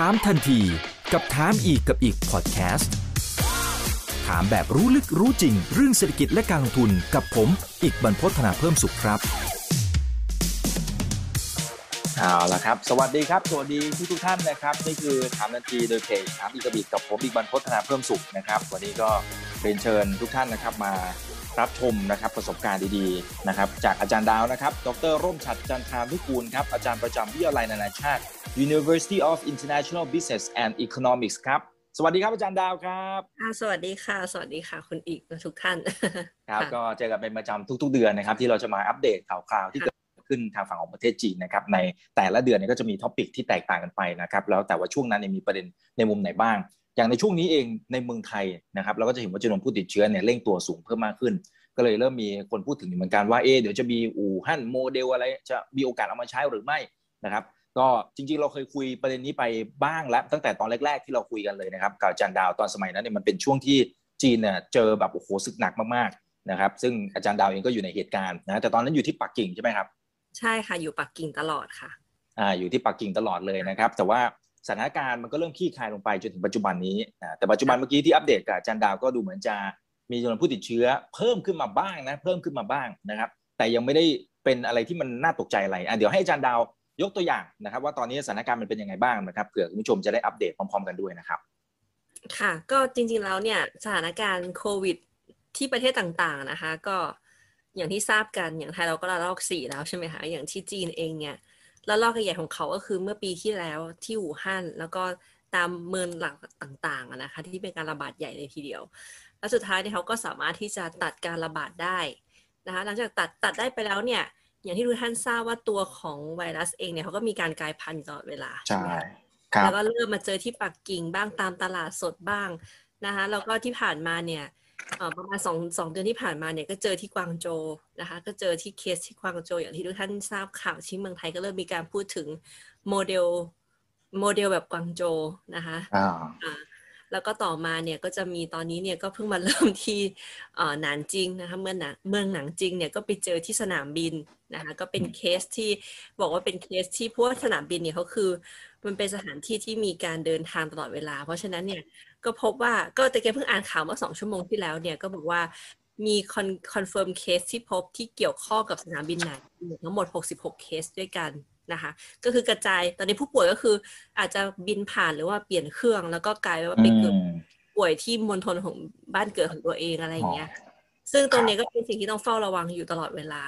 ถามทันทีกับถามอีกกับอีกพอดแคสต์ถามแบบรู้ลึกรู้จริง เรื่องเศรษฐกิจและการลงทุนกับผม อีกบรรพฒนาเพิ่มสุขครับเอาละครับ สวัสดีครับ สวัสดีทุกทุกท่านนะครับนี่คือถามทันทีโดยเพจถามอีกกับิดกับผมอีกบรรพฒนาเพิ่มสุขนะครับ วันนี้ก็เรียนเชิญทุกท่านนะครับมา รับชมนะครับประสบการณ์ดีๆนะครับจากอาจารย์ดาวนะครับ ดรร่มฉัดจันทรานุกูลครับอาจารย์ประจำวิทยาลัยนานาชาติ University of International Business and Economics ครับสวัสดีครับอาจารย์ดาวครับอ่าสวัสดีค่ะ สวัสดีค่ะ คุณอิกทุกท่านครับก็เจอกันเป็นประจำทุก ๆ เดือนนะครับ ที่เราจะมาอัปเดตข่าวคราวที่เกิดขึ้นทางฝั่งของประเทศจีนนะครับในแต่ละเดือนเนี่ยก็จะมี topic ที่แตกต่างกันไปนะครับแล้วแต่ว่าช่วงนั้นเนี่ยมีประเด็นในมุมไหนบ้าง อย่างในช่วงนี้เองในเมืองไทยนะครับเราก็จะเห็นว่าจำนวนผู้ติดเชื้อเนี่ยเร่งตัวสูงเพิ่มมากขึ้น ก็เลยเริ่มมีคนพูดถึงเหมือนกันว่าเอ๊ะเดี๋ยวจะมีอู่ฮั่นโมเดลอะไรจะมีโอกาสเอามาใช้หรือไม่นะครับก็จริงๆ เราเคยคุยประเด็นนี้ไปบ้างแล้วตั้งแต่ตอนแรก ๆ ที่เราคุยกันเลยนะครับกับอาจารย์ดาวตอนสมัยนั้นเนี่ยมันเป็นช่วงที่จีนเนี่ยเจอแบบโอ้โหศึกหนักมากๆนะครับ ซึ่งอาจารย์ดาวเองก็อยู่ในเหตุการณ์นะแต่ตอนนั้นอยู่ที่ปักกิ่งใช่ไหมครับ ใช่ค่ะอยู่ปักกิ่งตลอดค่ะอ่าอยู่ที่ปักกิ่งตลอดเลยนะครับ แต่ว่า สถานการณ์มันก็เริ่มคลี่คลายลงไปจนถึงปัจจุบันนี้อ่าแต่ปัจจุบันเมื่อกี้ที่อัปเดตกับอาจารย์ดาวก็ดูเหมือนจะมีจำนวนผู้ติดเชื้อเพิ่มขึ้นมาบ้างนะเพิ่มขึ้นมาบ้างนะครับ แต่ยังไม่ได้เป็นอะไรที่มันน่าตกใจอะไรอะเดี๋ยวให้อาจารย์ดาวยกตัวอย่างนะครับ ว่าตอนนี้สถานการณ์มันเป็นยังไงบ้างนะครับเผื่อคุณผู้ชมจะได้อัปเดตพร้อม ๆ กันด้วยนะครับ ค่ะ ก็จริงๆแล้วเนี่ยสถานการณ์โควิดที่ประเทศต่างๆนะคะ ก็อย่างที่ทราบกันอย่างไทยเราก็ระลอกสี่แล้วใช่ไหมคะอย่างที่จีนเองเนี่ย ระลอกใหญ่ของเขาก็คือเมื่อปีที่แล้วที่อู่ฮั่นแล้วก็ตามเมืองหลักต่างๆนะคะ ที่เป็นการระบาดใหญ่เลยทีเดียว แล้วสุดท้ายเนี่ยเขาก็สามารถที่จะตัดการระบาดได้นะคะหลังจากตัดตัดได้ไปแล้วเนี่ย อย่างที่ทุกท่านทราบว่าตัวของไวรัสเองเนี่ยเขาก็มีการกลายพันธุ์ตลอดเวลาใช่ไหมคะครับแล้วก็เริ่มมาเจอที่ปักกิ่งบ้างตามตลาดสดบ้างนะคะแล้วก็ที่ผ่านมาเนี่ยเอ่อ ประมาณสองสองเดือนที่ผ่านมาเนี่ยก็เจอที่กวางโจวนะคะ ก็เจอที่เคสที่กวางโจวอย่างที่ทุกท่านทราบข่าวที่เมืองไทยก็เริ่มมีการพูดถึงmodel model แบบกวางโจวนะคะอ่าอ่า แล้วก็ต่อมาเนี่ยก็จะมีตอนนี้เนี่ยก็เพิ่งมาเริ่มที่เอ่อหนานจิงนะคะเมืองหนานเมืองหนานจิงเนี่ยก็ไปเจอที่สนามบินนะคะก็เป็นเคสที่บอกว่าเป็นเคสที่เพราะว่าสนามบินเนี่ยเขาคือ มันเป็นสถานที่ที่มีการเดินทางตลอดเวลา เพราะฉะนั้นเนี่ยก็พบว่าก็แต่แกเพิ่งอ่านข่าวเมื่อสองชั่วโมงที่แล้วเนี่ยก็บอกว่ามี con- confirmed case ที่พบที่เกี่ยวข้องกับสนามบินหนานจิงทั้งหมด 66 เคสด้วยกัน นะคะ ก็คือกระจายตอนนี้ผู้ป่วยก็คืออาจจะบินผ่านหรือว่าเปลี่ยนเครื่อง แล้วก็กลายเป็นว่าไปเกิดอืมป่วยที่มณฑลของบ้านเกิดของตัวเองอะไรอย่างเงี้ยอ๋อซึ่งตรงเนี้ยก็เป็นสิ่งที่ต้องเฝ้าระวังอยู่ตลอดเวลา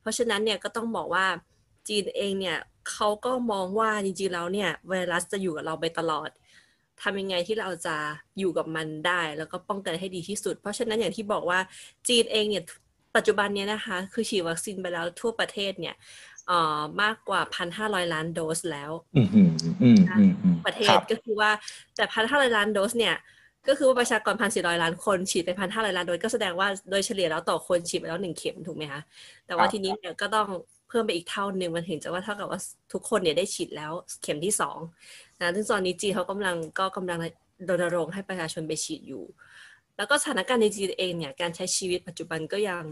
เพราะฉะนั้นเนี่ยก็ต้องบอกว่าจีนเองเนี่ยเขาก็มองว่าจริงๆแล้วเนี่ยไวรัสจะอยู่กับเราไปตลอดทำยังไงที่เราจะอยู่กับมันได้ แล้วก็ป้องกันให้ดีที่สุด เพราะฉะนั้นอย่างที่บอกว่าจีนเองเนี่ยปัจจุบันเนี้ยนะคะ คือฉีดวัคซีนไปแล้วทั่วประเทศเนี่ยเอ่อ มากกว่า 1,500 ล้านโดสแล้วอืมอืมอืมอืมอืมประเทคศรับก็คือว่าแต่พันห้าร้อยล้านโดสเนี่ยก็คือว่าประชากรพันสี่ร้อยล้านคนฉีดไปพันห้าร้อยล้านโดสก็แสดงว่าโดยเฉลี่ยแล้วต่อคนฉีดไปแล้วหนึ่งเข็มถูกไหมคะแต่ว่าครับทีนี้เนี่ยก็ต้องเพิ่มไปอีกเท่าหนึ่งมันถึงจะว่าเท่ากับว่าทุกคนเนี่ยได้ฉีดแล้วเข็มที่สองนะซึ่งตอนนี้จีนเขากำลังก็กำลังรณรงค์ให้ประชาชนไปฉีดอยู่ แล้วก็สถานการณ์ในจีนเองเนี่ยการใช้ชีวิตปัจจุบันก็ยัง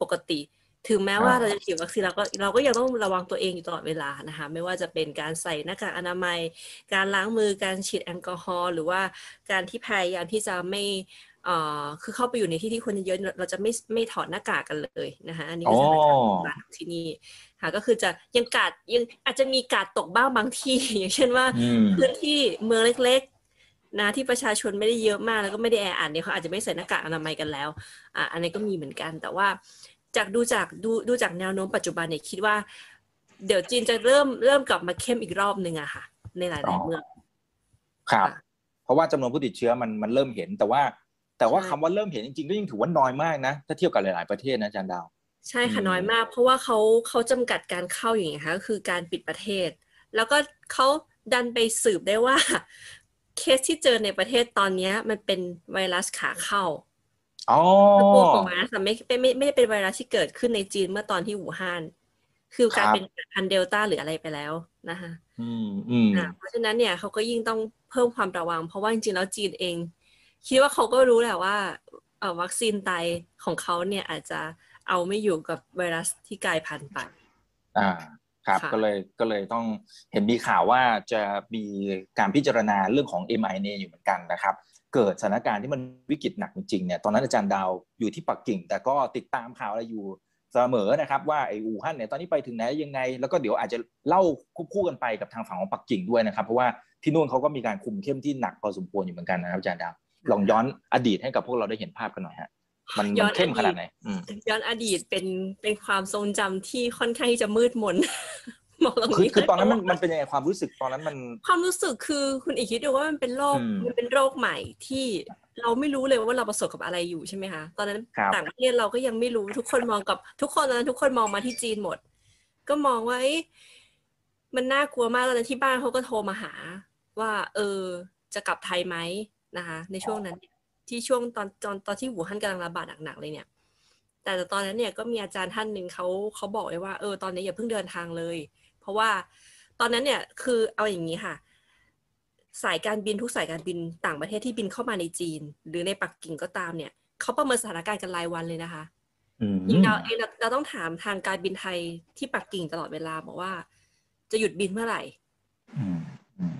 ปกติ ถึงแม้ว่าอ่าเราจะฉีดวัคซีนเราก็เราก็ยังต้องระวังตัวเองอยู่ตลอดเวลานะคะไม่ว่าจะเป็นการใส่หน้ากากอนามัย การล้างมือการฉีดแอลกอฮอล์หรือว่าการที่พยายามที่จะไม่เอ่อคือเข้าไปอยู่ในที่ที่คนเยอะๆเราจะไม่ไม่ถอดหน้ากากกันเลยนะคะอันนี้ก็อ๋อสถานการณ์ปัจจุบันที่นี่ค่ะก็คือจะยังกาดยังอาจจะมีกาดตกบ้างบางที่อย่างเช่นว่าอืมพื้นที่เมืองเล็กๆนะที่ประชาชนไม่ได้เยอะมากแล้วก็ไม่ได้แออัดเนี่ยเขาอาจจะไม่ใส่หน้ากากอนามัยกันแล้วอะอันนี้ก็มีเหมือนกันแต่ว่า จากดูจากดูดูจากแนวโน้มปัจจุบันเนี่ยคิดว่า เดี๋ยวจีนจะเริ่มเริ่มกลับมาเข้มอีกรอบหนึ่งอะค่ะ ในหลายๆเมืองครับค่ะเพราะว่าจำนวนผู้ติดเชื้อมันมันเริ่มเห็นแต่ว่า แต่ว่าใช่คำว่าเริ่มเห็นจริงๆก็ยังถือว่าน้อยมากนะ ถ้าเทียบกับหลาย ๆประเทศนะอาจารย์ดาว ใช่ค่ะอืมน้อยมาก เพราะว่าเขาเขาจำกัดการเข้าอย่างเงี้ยค่ะก็คือการปิดประเทศ แล้วก็เขาดันไปสืบได้ว่าเคสที่เจอในประเทศตอนเนี้ยมันเป็นไวรัสขาเข้า อ๋อคือตัวของไวรัสอะไม่ไม่ไม่ไม่ได้เป็นไวรัสที่เกิดขึ้นในจีนเมื่อตอนที่อู่ฮั่นคือกลารครับเป็นพันธุ์เดลต้าหรืออะไรไปแล้วนะคะอืมอืมอ่าเพราะฉะนั้นเนี่ยเขาก็ยิ่งต้องเพิ่มความระวัง เพราะว่าจริงๆแล้วจีนเอง คิดว่าเขาก็รู้แหละว่าเอ่อวัคซีนไตของเขาเนี่ยอาจจะเอาไม่อยู่กับไวรัสที่กลายพันธุ์ไปอ่าครับค่ะก็เลยก็เลยต้องเห็นมีข่าวว่าจะมีการพิจารณาเรื่องของ mRNA อยู่เหมือนกันนะครับ เกิดสถานการณ์ที่มันวิกฤตหนักจริงๆเนี่ยตอนนั้นอาจารย์ดาวอยู่ที่ปักกิ่ง แต่ก็ติดตามข่าวอะไรอยู่เสมอนะครับว่าไอ้อู่ฮั่นเนี่ยตอนนี้ไปถึงไหนยังไง แล้วก็เดี๋ยวอาจจะเล่าควบคู่กันไปกับทางฝั่งของปักกิ่งด้วยนะครับ เพราะว่าที่นู่นเขาก็มีการคุมเข้มที่หนักพอสมควรอยู่เหมือนกันนะครับอาจารย์ดาวลองย้อนอดีตให้กับพวกเราได้เห็นภาพกันหน่อยฮะมันย้มัอนนเข้มอดีตขนาดไหนอืมย้อนอดีตเป็นเป็นความทรงจำที่ค่อนข้างที่จะมืดมน บอกตรงคือนี้คือตอนนั้นมันมันเป็นยังไงความรู้สึกตอนนั้นมัน ความรู้สึกคือคุณอีกคิดดูว่ามันเป็นโรคอืมมันเป็นโรคใหม่ที่เราไม่รู้เลยว่าเราประสบกับอะไรอยู่ใช่ไหมคะตอนนั้นครับต่างประเทศเราก็ยังไม่รู้ทุกคนมองกับทุกคนตอนนั้นทุกคนมองมาที่จีนหมด ก็มองว่าเอ๊ะมันน่ากลัวมากตอนนั้นที่บ้านเขาก็โทรมาหา ว่า เออจะกลับไทยไหมนะคะ ในช่วงนั้นเนี่ยที่ช่วงตอนตอนตอนที่หูฮั่นกำลังระบาดหนักๆเลยเนี่ย แต่ตอนนั้นเนี่ยก็มีอาจารย์ท่านหนึ่งเขาเขาบอกไว้ว่าเออตอนนี้อย่าเพิ่งเดินทางเลย เพราะว่าตอนนั้นเนี่ยคือเอาอย่างนี้ค่ะ สายการบินทุกสายการบินต่างประเทศที่บินเข้ามาในจีน หรือในปักกิ่งก็ตามเนี่ยเขาประเมินสถานการณ์กันรายวันเลยนะคะอืมยิ่งเราเองเราเราต้องถามทางการบินไทยที่ปักกิ่งตลอดเวลาบอกว่า จะหยุดบินเมื่อไหร่อืมอืม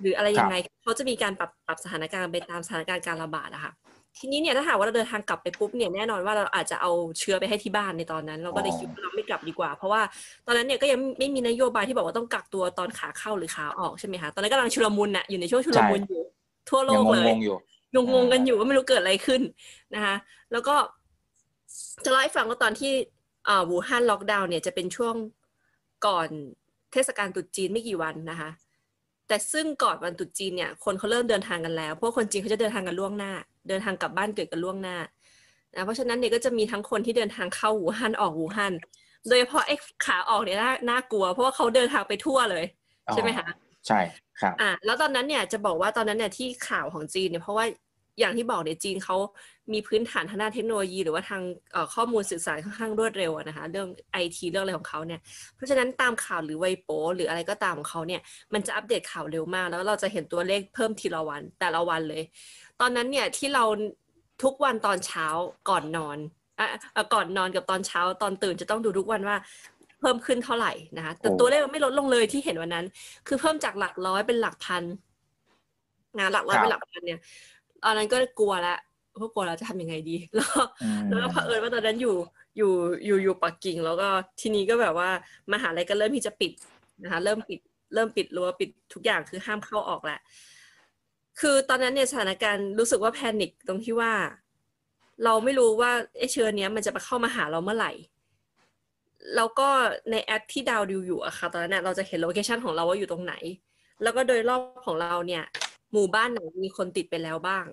หรืออะไรยังไงเขาจะมีการปรับปรับสถานการณ์ไปตามสถานการณ์การระบาดอะค่ะ ทีนี้เนี่ยถ้าหากว่าเราเดินทางกลับไปปุ๊บเนี่ยแน่นอนว่าเราอาจจะเอาเชื้อไปให้ที่บ้านในตอนนั้น เราก็เลยคิดว่าเราไม่กลับดีกว่า เพราะว่าตอนนั้นเนี่ยก็ยังไม่มีนโยบายที่บอกว่าต้องกักตัวตอนขาเข้าหรือขาออกใช่ไหมคะตอนนั้นกำลังชุลมุนน่ะอยู่ในช่วงชุลมุนอยู่ ทั่วโลกเลยงงอยู่งงงกันอยู่ว่าไม่รู้เกิดอะไรขึ้นนะคะแล้วก็จะเล่าให้ฟังว่าตอนที่อ่าวูฮั่นล็อกดาวน์เนี่ยจะเป็นช่วงก่อนเทศกาลตรุษจีนไม่กี่วันนะคะ แต่ซึ่งก่อนวันตรุษจีนเนี่ยคนเขาเริ่มเดินทางกันแล้วเพราะคนจีนเขาจะเดินทางกันล่วงหน้า เดินทางกลับบ้านเกิดกันล่วงหน้านะเพราะฉะนั้นเนี่ยก็จะมีทั้งคนที่เดินทางเข้าวูฮั่นออกวูฮั่นโดยเฉพาะไอ้ขาออกเนี่ยน่าน่ากลัว เพราะว่าเขาเดินทางไปทั่วเลย ใช่ไหมคะใช่ครับอะแล้วตอนนั้นเนี่ยจะบอกว่าตอนนั้นเนี่ยที่ข่าวของจีนเนี่ยเพราะว่าอย่างที่บอกเนี่ยจีนเขามีพื้นฐานทางด้านเทคโนโลยี หรือว่าทางเอ่อข้อมูลสื่อสารค่อนข้างรวดเร็วอะนะคะเรื่องไอทีเรื่องอะไรของเขาเนี่ยเพราะฉะนั้นตามข่าวหรือไวโปหรืออะไรก็ตามของเขาเนี่ยมันจะอัปเดตข่าวเร็วมาก แล้วเราจะเห็นตัวเลขเพิ่มทีละวันแต่ละวันเลย ตอนนั้นเนี่ยที่เราทุกวันตอนเช้าก่อนนอนอะอะก่อนนอนกับตอนเช้าตอนตื่นจะต้องดูทุกวันว่าเพิ่มขึ้นเท่าไหร่นะคะแต่โอ้ตัวเลขมันไม่ลดลงเลยที่เห็นวันนั้น คือเพิ่มจากหลักร้อยเป็นหลักพันนะหลักร้อยเป็นหลักพันเนี่ยตอนนั้นก็กลัวแล้วเพราะกลัวเราจะทำยังไงดี แล้วอืมแล้วก็เผอิญว่าตอนนั้นอยู่อยู่อยู่อยู่ปักกิ่ง แล้วก็ทีนี้ก็แบบว่ามหาลัยก็เริ่มที่จะปิดนะคะ เริ่มปิดเริ่มปิดรั้วปิดทุกอย่างคือห้ามเข้าออกแหละ คือตอนนั้นเนี่ยสถานการณ์รู้สึกว่า panic ตรงที่ว่า เราไม่รู้ว่าไอ้เชื้อเนี้ยมันจะมาเข้ามาหาเราเมื่อไหร่แล้วก็ในแอปที่ดาวดูอยู่อะค่ะตอนนั้นน่ะเราจะเห็น location ของเราว่าอยู่ตรงไหน แล้วก็โดยรอบของเราเนี่ย หมู่บ้านไหนมีคนติดไปแล้วบ้าง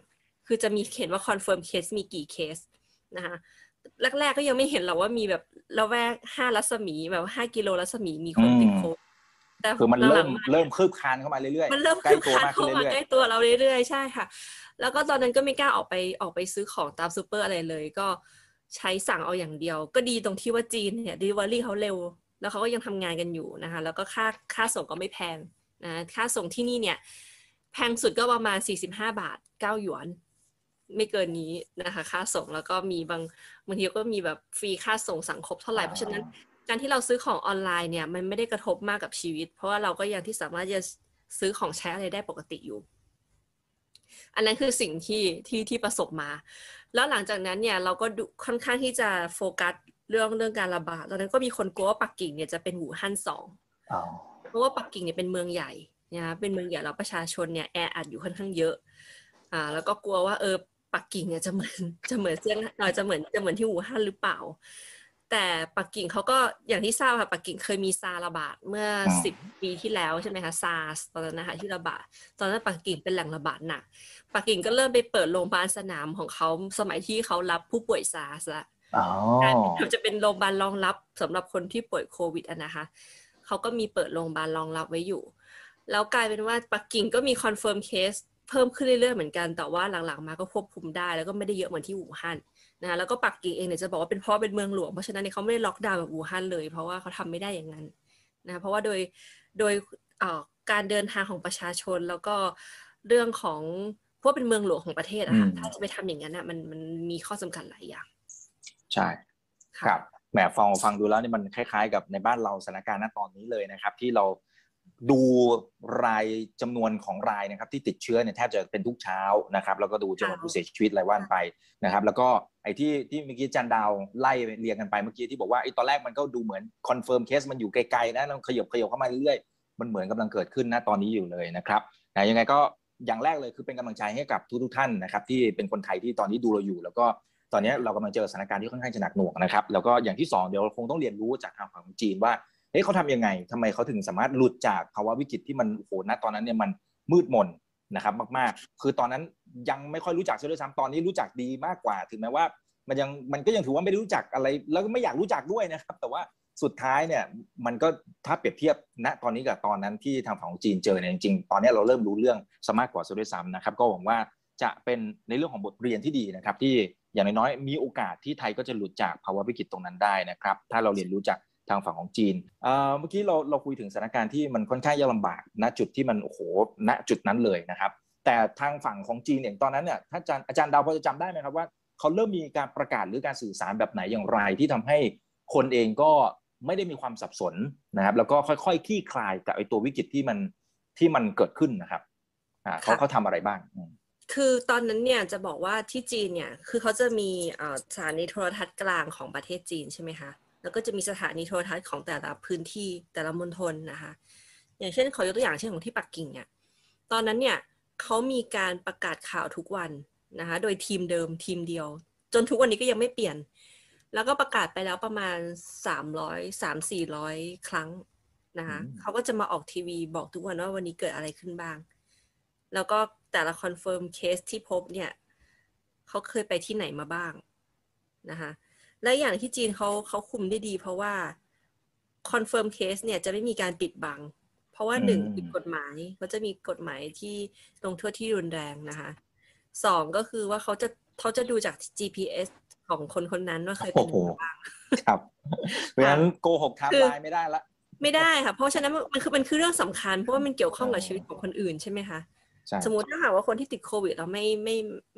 คือจะมีเขียนว่าคอนเฟิร์มเคสมีกี่เคสนะคะแรกๆก็ยังไม่เห็นหรอกว่ามีแบบละแวกห้ารัศมีแบบห้ากิโลรัศมีมีคนติดโควิด คือมันเริ่หลัมงๆาเริ่มคืบคลานเข้ามาเรื่อยๆมันเริ่มใกล้คืบตัวคลานมากขึ้เข้านมาเรื่อยใกล้ตัวเราเรื่อยๆใช่ค่ะ แล้วก็ตอนนั้นก็ไม่กล้าออกไปออกไปซื้อของตามซูเปอร์อะไรเลย ก็ใช้สั่งเอาอย่างเดียว ก็ดีตรงที่ว่าจีนเนี่ยดิลิเวอรี่เขาเร็ว แล้วเขาก็ยังทำงานกันอยู่นะคะ แล้วก็ค่าค่าส่งก็ไม่แพงนะค่าส่งที่นี่เนี่ย แพงสุดก็ประมาณ 45 บาท 9 หยวน ไม่เกินนี้นะคะ ค่าส่งแล้วก็มีบางบางทีก็มีแบบฟรีค่าส่งสั่งครบเท่าไหร่เพราะฉะนั้น การที่เราซื้อของออนไลน์เนี่ยมันไม่ได้กระทบมากกับชีวิต เพราะว่าเราก็ยังที่สามารถจะซื้อของใช้อะไรได้ปกติอยู่ อันนั้นคือสิ่งที่ที่ที่ประสบมา แล้วหลังจากนั้นเนี่ยเราก็ดูค่อนข้างที่จะโฟกัสเรื่องเรื่องการระบาดตอนนั้นก็มีคนกลัวว่าปักกิ่งเนี่ยจะเป็นอู่ฮั่นสองอ๋อเพราะว่าปักกิ่งเนี่ยเป็นเมืองใหญ่นะคะเป็นเมืองใหญ่แล้วประชาชนเนี่ยแออัดอยู่ค่อนข้างเยอะอ่าแล้วก็กลัวว่าเออปักกิ่งเนี่ยจะเหมือนจะเหมือนเซี่ยงเออจะเหมือนจะเหมือนที่อู่ฮั่นหรือเปล่า แต่ปักกิ่งเขาก็อย่างที่ทราบค่ะปักกิ่งเคยมีซาร์สระบาดเมื่อสิบปีที่แล้วใช่ไหมคะซาร์สตอนนั้นนะคะที่ระบาดตอนนั้นปักกิ่งเป็นแหล่งระบาดหนักปักกิ่งก็เริ่มไปเปิดโรงพยาบาลสนามของเขาสมัยที่เขารับผู้ป่วยซาร์สละอ๋อมันจะเป็นโรงพยาบาลรองรับสำหรับคนที่ป่วยโควิดอะนะคะเขาก็มีเปิดโรงพยาบาลรองรับไว้อยู่ แล้วกลายเป็นว่าปักกิ่งก็มี confirmed case เพิ่มขึ้นเรื่อยๆเหมือนกัน แต่ว่าหลังๆมาก็ควบคุมได้ แล้วก็ไม่ได้เยอะเหมือนที่อู่ฮั่นนะคะแล้วก็ปักกิ่งเองเนี่ยจะบอกว่าเป็นเพราะเป็นเมืองหลวง เพราะฉะนั้นเนี่ยเขาไม่ได้ล็อกดาวน์แบบอู่ฮั่นเลย เพราะว่าเขาทำไม่ได้อย่างนั้นนะเพราะว่าโดยโดยเอ่อการเดินทางของประชาชนแล้วก็เรื่องของเพราะว่าเป็นเมืองหลวงของประเทศอะค่ะถ้าจะไปทำอย่างนั้นอะมันมันมีข้อจำกัดหลายอย่างใช่ค่ะครับแหมฟังฟังดูแล้วนี่มันคล้าย ๆ กับในบ้านเราสถานการณ์ณตอนนี้เลยนะครับ ที่เรา ดูรายจำนวนของรายนะครับที่ติดเชื้อเนี่ยแทบจะเป็นทุกเช้านะครับแล้วก็ดูจำนวนผู้เสียชีวิตรายวันไปนะครับ แล้วก็ไอ้ที่ที่เมื่อกี้อาจารย์ดาวไล่เรียงกันไปเมื่อกี้ที่บอกว่าไอ้ตอนแรกมันก็ดูเหมือน confirmed case มันอยู่ไกลๆนะเราขยับขยับเข้ามาเรื่อยๆมันเหมือนกำลังเกิดขึ้นนะตอนนี้อยู่เลยนะครับนะยังไงก็อย่างแรกเลยคือเป็นกำลังใจให้กับทุกๆท่านนะครับที่เป็นคนไทยที่ตอนนี้ดูเราอยู่ แล้วก็ตอนนี้เรากำลังเจอสถานการณ์ที่ค่อนข้างจะหนักหน่วงนะครับแล้วก็อย่างที่ 2 เดี๋ยวเราคงต้องเรียนรู้จากทางฝั่งของจีนว่า เฮ้ยเขาทำยังไงทำไมเขาถึงสามารถหลุดจากภาวะวิกฤตที่มันโอ้โหณตอนนั้นเนี่ยมันมืดมนนะครับมากๆ คือตอนนั้นยังไม่ค่อยรู้จักเสียด้วยซ้ำตอนนี้รู้จักดีมากกว่า ถึงแม้ว่ามันยังมันก็ยังถือว่าไม่ได้รู้จักอะไร แล้วก็ไม่อยากรู้จักด้วยนะครับ แต่ว่าสุดท้ายเนี่ยมันก็ถ้าเปรียบเทียบณตอนนี้กับตอนนั้นที่ทางฝั่งของจีนเจอเนี่ยจริงๆ ตอนนี้เราเริ่มรู้เรื่องสมากกว่าเสียด้วยซ้ำนะครับ ก็หวังว่าจะเป็นในเรื่องของบทเรียนที่ดีนะครับ ที่อย่างน้อยๆมีโอกาสที่ไทยก็จะหลุดจากภาวะวิกฤตตรงนั้นได้นะครับ ถ้าเราเรียนรู้จาก ทางฝั่งของจีนเมื่อกี้เราเราคุยถึงสถานการณ์ที่มันค่อนข้างยากลำบากณจุดที่มันโอ้โหณจุดนั้นเลยนะครับ แต่ทางฝั่งของจีนเองตอนนั้นเนี่ยถ้าอาจารย์อาจารย์ดาวพอจะจำได้ไหมครับว่าเขาเริ่มมีการประกาศหรือการสื่อสารแบบไหนอย่างไรที่ทำให้คนเองก็ไม่ได้มีความสับสนนะครับ แล้วก็ค่อยๆคลี่คลายกับไอ้ตัววิกฤตที่มันที่มันเกิดขึ้นนะครับอ่าเขาเขาทำอะไรบ้าง คือตอนนั้นเนี่ยจะบอกว่าที่จีนเนี่ยคือเขาจะมีสถานีโทรทัศน์กลางของประเทศจีนใช่ไหมคะ แล้วก็จะมีสถานีโทรทัศน์ของแต่ละพื้นที่แต่ละมณฑลนะคะ อย่างเช่นขอยกตัวอย่างเช่นของที่ปักกิ่งเนี่ยตอนนั้นเนี่ยเขามีการประกาศข่าวทุกวันนะคะโดยทีมเดิมทีมเดียว จนทุกวันนี้ก็ยังไม่เปลี่ยน แล้วก็ประกาศไปแล้วประมาณสามร้อยสามสี่ร้อยครั้งนะคะเขาก็จะมาออกทีวีบอกทุกวันว่าวันนี้เกิดอะไรขึ้นบ้าง แล้วก็แต่ละ confirmed case ที่พบเนี่ยเขาเคยไปที่ไหนมาบ้างนะคะ และอย่างที่จีนเขาเขาคุมได้ดี เพราะว่า confirmed case เนี่ยจะไม่มีการปิดบัง เพราะว่าหนึ่งผิดกฎหมายเขาจะมีกฎหมายที่ลงโทษที่รุนแรงนะคะสองก็คือว่าเขาจะเขาจะดูจาก GPS ของคนคนนั้นว่าเคยไปไหนบ้างครับเพราะฉะนั้นโกหกไทม์ไลน์ไม่ได้ละ ไม่ได้ค่ะ เพราะฉะนั้นมันคือมันคือเรื่องสำคัญ เพราะว่ามันเกี่ยวข้องกับชีวิตของคนอื่นใช่ไหมคะสมมติถ้าหากว่าคนที่ติดโควิดเราไม่ไม่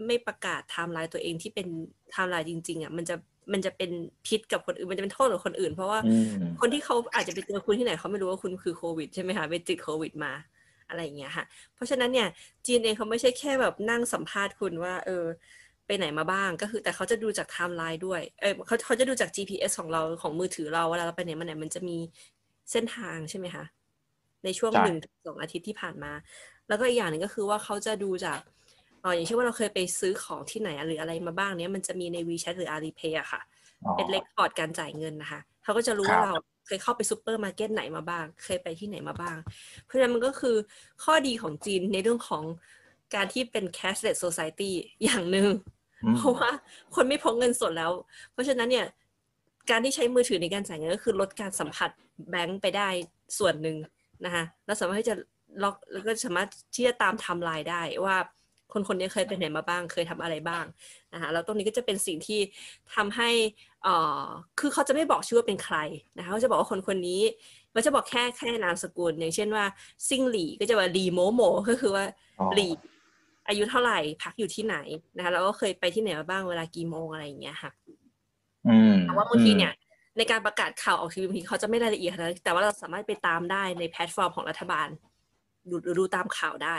ไม่ประกาศไทม์ไลน์ตัวเองที่เป็นไทม์ไลน์จริงๆอะมันจะ มันจะเป็นพิษกับคนอื่น มันจะเป็นโทษกับคนอื่น เพราะว่าคนที่เขาอาจจะไปเจอคุณที่ไหนเขาไม่รู้ว่าคุณคือโควิดใช่ไหมคะไปติดโควิดมาอะไรอย่างเงี้ยค่ะ เพราะฉะนั้นเนี่ยจีนเองเขาไม่ใช่แค่แบบนั่งสัมภาษณ์คุณว่า เออ ไปไหนมาบ้างก็คือแต่เขาจะดูจากไทม์ไลน์ด้วย เออเขาเขาจะดูจาก GPS ของเราของมือถือเราเวลาเราไปไหนมาไหนมันจะมีเส้นทางใช่ไหมคะในช่วงหนึ่งสองอาทิตย์ที่ผ่านมา แล้วก็อีกอย่างหนึ่งก็คือว่าเขาจะดูจาก อ๋ออย่างเช่นว่าเราเคยไปซื้อของที่ไหนหรืออะไรมาบ้างเนี้ยมันจะมีใน WeChat หรือ Alipay อะค่ะ เป็น record การจ่ายเงินนะคะเขาก็จะรู้ว่าเราเคยเข้าไปซูเปอร์มาร์เก็ตไหนมาบ้าง เคยไปที่ไหนมาบ้าง เพราะฉะนั้นมันก็คือข้อดีของจีนในเรื่องของการที่เป็น cashless society อย่างหนึ่งเพราะว่าคนไม่พกเงินสดแล้ว เพราะฉะนั้นเนี่ย การที่ใช้มือถือในการจ่ายเงินก็คือลดการสัมผัสแบงก์ไปได้ส่วนหนึ่งนะคะแล้วสามารถที่จะล็อกแล้วก็สามารถที่จะตามไทม์ไลน์ได้ว่า คนคนนี้เคยไปไหนมาบ้าง เคยทำอะไรบ้างนะคะแล้วตรงนี้ก็จะเป็นสิ่งที่ทำให้อ่อคือเขาจะไม่บอกชื่อว่าเป็นใครนะคะเขาจะบอกว่าคนคนนี้เขาจะบอกแค่แค่นามสกุล อย่างเช่นว่าซิงหลี่ก็จะว่าลีโมโมก็คือว่าหลี่อายุเท่าไหร่พักอยู่ที่ไหนนะคะแล้วก็เคยไปที่ไหนมาบ้างเวลากี่โมงอะไรอย่างเงี้ยค่ะแต่ว่าบางทีเนี่ยในการประกาศข่าวออกทีวีเขาจะไม่รายละเอียดนะแต่ว่าเราสามารถไปตามได้ในแพลตฟอร์มของรัฐบาลดูดูตามข่าวได้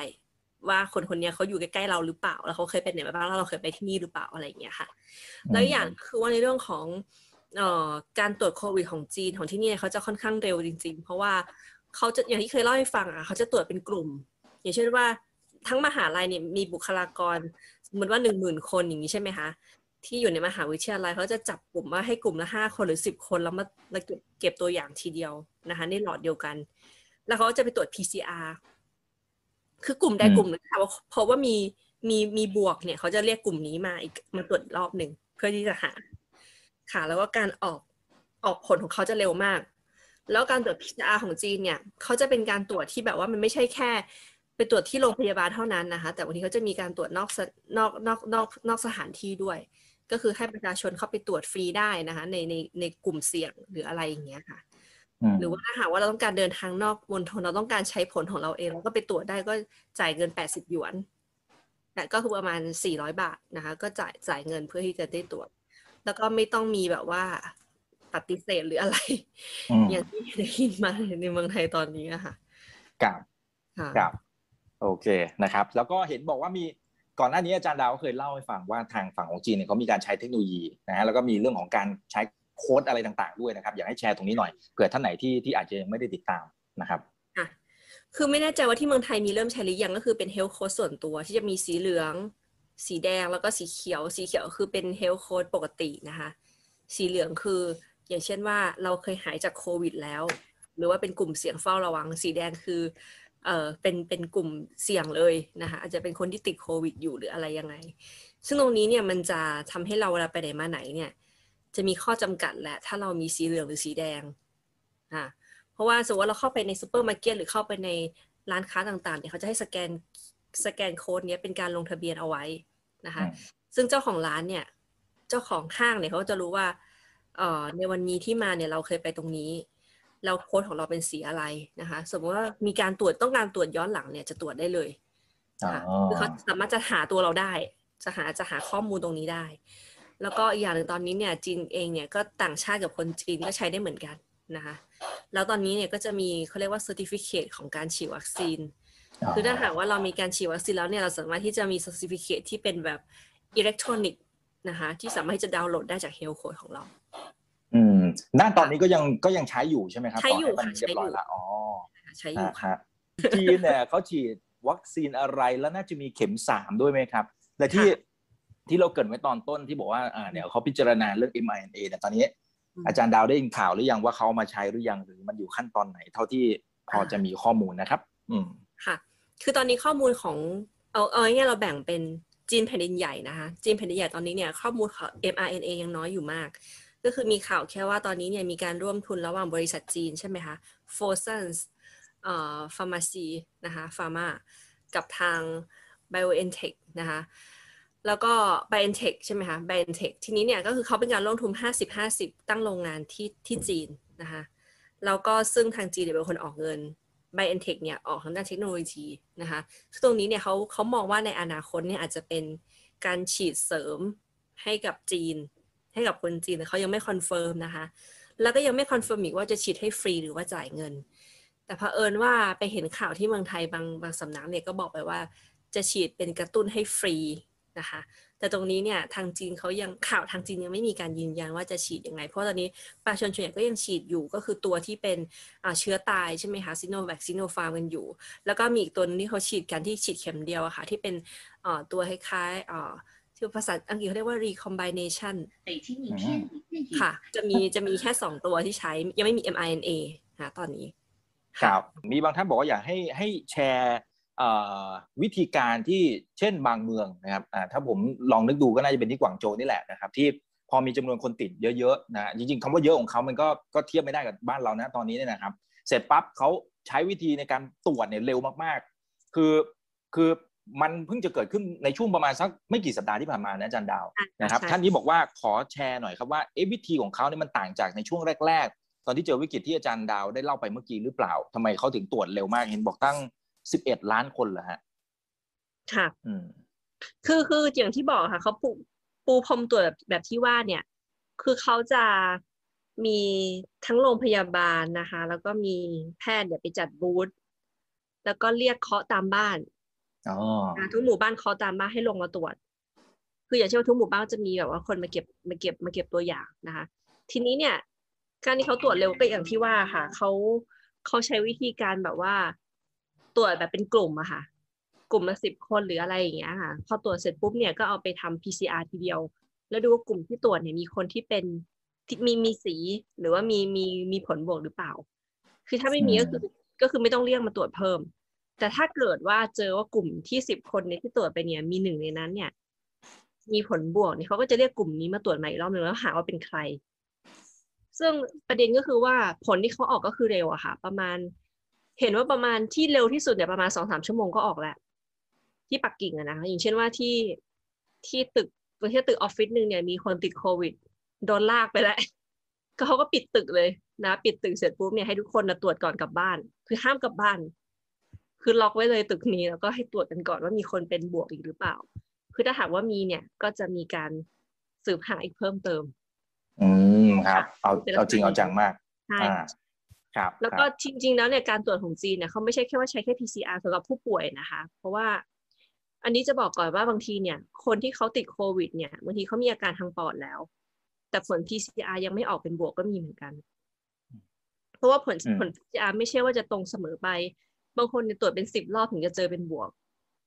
ว่าคนคนนี้เขาอยู่ใกล้ๆเราหรือเปล่า แล้วเขาเคยเป็นไหนมาบ้างแล้วเราเคยไปที่นี่หรือเปล่าอะไรอย่างเงี้ยค่ะ แล้วอย่างคือว่าในเรื่องของเอ่อการตรวจโควิดของจีนของที่นี่เขาจะค่อนข้างเร็วจริง ๆ เพราะว่าเขาจะอย่างที่เคยเล่าให้ฟังอะเขาจะตรวจเป็นกลุ่ม อย่างเช่นว่าทั้งมหาลัยเนี่ยมีบุคลากรสมมติว่าหนึ่งหมื่นคนอย่างนี้ใช่ไหมคะที่อยู่ในมหาวิทยาลัยเขาจะจับกลุ่มว่าให้กลุ่มละห้าคนหรือสิบคนแล้วมาเก็บเก็บตัวอย่างทีเดียวนะคะในหลอดเดียวกัน แล้วเขาจะไปตรวจ PCR คือกลุ่มใดกลุ่มหนึ่งค่ะเพราะว่ามีมีมีบวกเนี่ย เขาจะเรียกกลุ่มนี้มาอีกมาตรวจรอบหนึ่งเพื่อที่จะหา ค่ะ แล้วก็การออกออกผลของเขาจะเร็วมาก แล้วการตรวจ PCR ของจีนเนี่ย เขาจะเป็นการตรวจที่แบบว่ามันไม่ใช่แค่ ไปตรวจที่โรงพยาบาลเท่านั้นนะคะ แต่บางทีเขาจะมีการตรวจนอกนอกนอกนอกนอกสถานที่ด้วย ก็คือให้ประชาชนเข้าไปตรวจฟรีได้นะคะ ในในในกลุ่มเสี่ยงหรืออะไรอย่างเงี้ยค่ะ หรือว่าถ้าหากว่าเราต้องการเดินทางนอกมณฑลเราต้องการใช้ผลของเราเองเราก็ไปตรวจได้ก็จ่ายเงินแปดสิบหยวนแต่ก็คือประมาณสี่ร้อยบาทนะคะ ก็จ่ายจ่ายเงินเพื่อที่จะได้ตรวจ แล้วก็ไม่ต้องมีแบบว่าปปฏิเสธหรืออะไร อย่างที่ได้ยินมาในเมืองไทยตอนนี้อะค่ะครับครับ โอเคนะครับ แล้วก็เห็นบอกว่ามีก่อนหน้านี้อาจารย์ดาวเคยเล่าให้ฟังว่าทางฝั่งของจีนเนี่ยเขามีการใช้เทคโนโลยีนะฮะแล้วก็มีเรื่องของการใช้ โค้ดอะไรต่างๆด้วยนะครับ อยากให้แชร์ตรงนี้หน่อยเผื่อท่านไหนที่ที่อาจจะยังไม่ได้ติดตามนะครับอะคือไม่แน่ใจว่าที่เมืองไทยมีเริ่มใช้หรือยังก็คือเป็น health code ส่วนตัวที่จะมีสีเหลือง สีแดงแล้วก็สีเขียว สีเขียวคือเป็น health code ปกตินะคะ สีเหลืองคืออย่างเช่นว่าเราเคยหายจากโควิดแล้ว หรือว่าเป็นกลุ่มเสี่ยงเฝ้าระวัง สีแดงคือเออเป็นเป็นกลุ่มเสี่ยงเลยนะคะอาจจะเป็นคนที่ติดโควิดอยู่หรืออะไรยังไง ซึ่งตรงนี้เนี่ยมันจะทำให้เราเวลาไปไหนมาไหนเนี่ย จะมีข้อจำกัดแหละ ถ้าเรามีสีเหลืองหรือสีแดงอ่าเพราะว่าสมมติว่าเราเข้าไปในซูเปอร์มาร์เก็ตหรือเข้าไปในร้านค้าต่างๆเนี่ยเขาจะให้สแกนสแกนโค้ดเนี้ยเป็นการลงทะเบียนเอาไว้นะคะ ซึ่งเจ้าของร้านเนี่ย เจ้าของห้างเนี่ยเขาจะรู้ว่าเอ่อในวันนี้ที่มาเนี่ยเราเคยไปตรงนี้ เราโค้ดของเราเป็นสีอะไรนะคะ สมมติว่ามีการตรวจต้องการตรวจย้อนหลังเนี่ยจะตรวจได้เลยค่ะคือเขาสามารถจะหาตัวเราได้ จะหาจะหาข้อมูลตรงนี้ได้ แล้วก็อีกอย่างหนึ่งตอนนี้เนี่ยจีนเองเนี่ยก็ต่างชาติกับคนจีนก็ใช้ได้เหมือนกันนะคะแล้วตอนนี้เนี่ยก็จะมีเขาเรียกว่า certificate ของการฉีดวัคซีน คือถ้าหากว่าเรามีการฉีดวัคซีนแล้วเนี่ยเราสามารถที่จะมี certificate ที่เป็นแบบอิเล็กทรอนิกส์นะคะที่สามารถที่จะดาวน์โหลดได้จาก health code ของเรา อืมด้านตอนนี้ก็ยังก็ยังใช้อยู่ใช่ไหมครับใช้อยู่ค่ะใช้อยู่อ๋อใช้อยู่ค่ะจีนเนี่ยเขาฉีดวัคซีนอะไรแล้วน่าจะมีเข็มสามด้วยไหมครับแต่ที่ ที่เราเกิดไว้ตอนต้นที่บอกว่าอ่าเดี๋ยวเขาพิจารณาเรื่อง mRNA เนี่ยตอนนี้ อาจารย์ดาวได้ยินข่าวหรือยังว่าเขามาใช้หรือยังหรือมันอยู่ขั้นตอนไหน เท่าที่พอจะมีข้อมูลนะครับ อืมค่ะ คือตอนนี้ข้อมูลของเอาเอาง่ายเราแบ่งเป็นจีนแผ่นดินใหญ่นะคะจีนแผ่นดินใหญ่ตอนนี้เนี่ยข้อมูลของ mRNA ยังน้อยอยู่มาก ก็คือมีข่าวแค่ว่าตอนนี้เนี่ยมีการร่วมทุนระหว่างบริษัทจีนใช่ไหมคะ f o r s e n s เอ่อ Pharmacy นะคะ Pharma กับทาง BioNTech นะคะ แล้วก็ BioNTech ใช่ไหมคะ BioNTech ทีนี้เนี่ยก็คือเขาเป็นการลงทุน 50-50 ตั้งโรงงานที่ที่จีนนะคะแล้วก็ซึ่งทางจีนเป็นคนออกเงิน BioNTech เนี่ยออกทางด้านเทคโนโลยีนะคะซึ่งตรงนี้เนี่ยเขาเขามองว่าในอนาคตเนี่ยอาจจะเป็นการฉีดเสริมให้กับจีน ให้กับคนจีนแต่เขายังไม่คอนเฟิร์มนะคะ แล้วก็ยังไม่คอนเฟิร์มอีกว่าจะฉีดให้ฟรีหรือว่าจ่ายเงิน แต่เผอิญว่าไปเห็นข่าวที่เมืองไทยบางบางสำนักเนี่ยก็บอกไปว่าจะฉีดเป็นกระตุ้นให้ฟรี นะคะ แต่ตรงนี้เนี่ยทางจีนเขายังข่าวทางจีนยังไม่มีการยืนยันว่าจะฉีดยังไง เพราะตอนนี้ประชาชนส่วนใหญ่ก็ยังฉีดอยู่ก็คือตัวที่เป็นเชื้อตายใช่ไหมคะซิโนแวคซิโนฟาร์มกันอยู่ แล้วก็มีอีกตัวนึงที่เขาฉีดกันที่ฉีดเข็มเดียวอะคะ่ะที่เป็นตัวคล้ายๆที่ภาษาอังกฤษเขาเรียกว่า recombination ค่ะ จะมีจะมีแค่สองตัวที่ใช้ยังไม่มี mRNA นะตอนนี้ ครับ มีบางท่านบอกว่าอยากให้ให้แชร์ วิธีการที่เช่นบางเมืองนะครับถ้าผมลองนึกดูก็น่าจะเป็นที่กวางโจวนี่แหละนะครับที่พอมีจำนวนคนติดเยอะๆนะจริงๆคำว่าเยอะของเขามันก็ก็เทียบไม่ได้กับบ้านเรานะตอนนี้เนี่ยนะครับ เสร็จปั๊บเขาใช้วิธีในการตรวจเนี่ยเร็วมากๆ คือคือมันเพิ่งจะเกิดขึ้นในช่วงประมาณสักไม่กี่สัปดาห์ที่ผ่านมานะอาจารย์ดาวนะครับท่านนี้บอกว่าขอแชร์หน่อยครับว่าเอวิธีของเขาเนี่ยมันต่างจากในช่วงแรก ๆ ตอนที่เจอวิกฤตที่อาจารย์ดาวได้เล่าไปเมื่อกี้หรือเปล่าทำไมเขาถึงตรวจเร็วมากเห็นบอกตั้ง สิบเอ็ดล้านคนเหรอฮะ ค่ะ อืม คือคืออย่างที่บอกค่ะเขาปูปูพรมตรวจแบบที่ว่าเนี่ย คือเขาจะมีทั้งโรงพยาบาลนะคะ แล้วก็มีแพทย์เดี๋ยวไปจัดบูธแล้วก็เรียกเคาะตามบ้านทุกหมู่บ้านเขาตามมาให้ลงมาตรวจ คืออย่างเช่นทุกหมู่บ้านจะมีแบบว่าคนมาเก็บมาเก็บมาเก็บตัวอย่างนะคะ ทีนี้เนี่ย การที่เขาตรวจเร็วก็อย่างที่ว่าค่ะเขาเขาใช้วิธีการแบบว่า ตรวจแบบเป็นกลุ่มอะค่ะ กลุ่มละสิบคนหรืออะไรอย่างเงี้ยค่ะ พอตรวจเสร็จปุ๊บเนี่ยก็เอาไปทำ PCR ทีเดียว แล้วดูว่ากลุ่มที่ตรวจเนี่ยมีคนที่เป็นมีมีสีหรือว่ามีมีมีผลบวกหรือเปล่า คือถ้าไม่มีก็คือก็คือไม่ต้องเรียกมาตรวจเพิ่ม แต่ถ้าเกิดว่าเจอว่ากลุ่มที่สิบคนเนี่ยที่ตรวจไปเนี่ยมีหนึ่งในนั้นเนี่ย มีผลบวกเนี่ยเขาก็จะเรียกกลุ่มนี้มาตรวจใหม่อีกรอบหนึ่งแล้วหาว่าเป็นใคร ซึ่งประเด็นก็คือว่าผลที่เขาออกก็คือเร็วอะค่ะ ประมาณ เห็นว่าประมาณที่เร็วที่สุดเนี่ยประมาณสองสามชั่วโมงก็ออกแล้ว ที่ปักกิ่งอะนะอย่างเช่นว่าที่ที่ตึกที่ตึกออฟฟิศหนึ่งเนี่ยมีคนติดโควิด โดนลากไปแล้วก็เขาก็ปิดตึกเลยนะ ปิดตึกเสร็จปุ๊บเนี่ยให้ทุกคนนะตรวจก่อนกลับบ้าน คือห้ามกลับบ้าน คือล็อกไว้เลยตึกนี้แล้วก็ให้ตรวจกันก่อนว่ามีคนเป็นบวกอีกหรือเปล่า คือถ้าหากว่ามีเนี่ยก็จะมีการสืบหาอีกเพิ่มเติม อืมครับ เอาเอาจริงเอาจังมากใช่อ่า ครับแล้วก็จริง ๆ แล้วเนี่ยการตรวจของจีนเนี่ยเขาไม่ใช่แค่ว่าใช้แค่ PCR สำหรับผู้ป่วยนะคะ เพราะว่าอันนี้จะบอกก่อนว่าบางทีเนี่ย คนที่เขาติดโควิด เนี่ยบางทีเขามีอาการทางปอดแล้ว แต่ผล PCR ยังไม่ออกเป็นบวกก็มีเหมือนกัน เพราะว่าผลผล PCR ไม่ใช่ว่าจะตรงเสมอไป บางคนเนี่ยตรวจเป็นสิบรอบถึงจะเจอเป็นบวก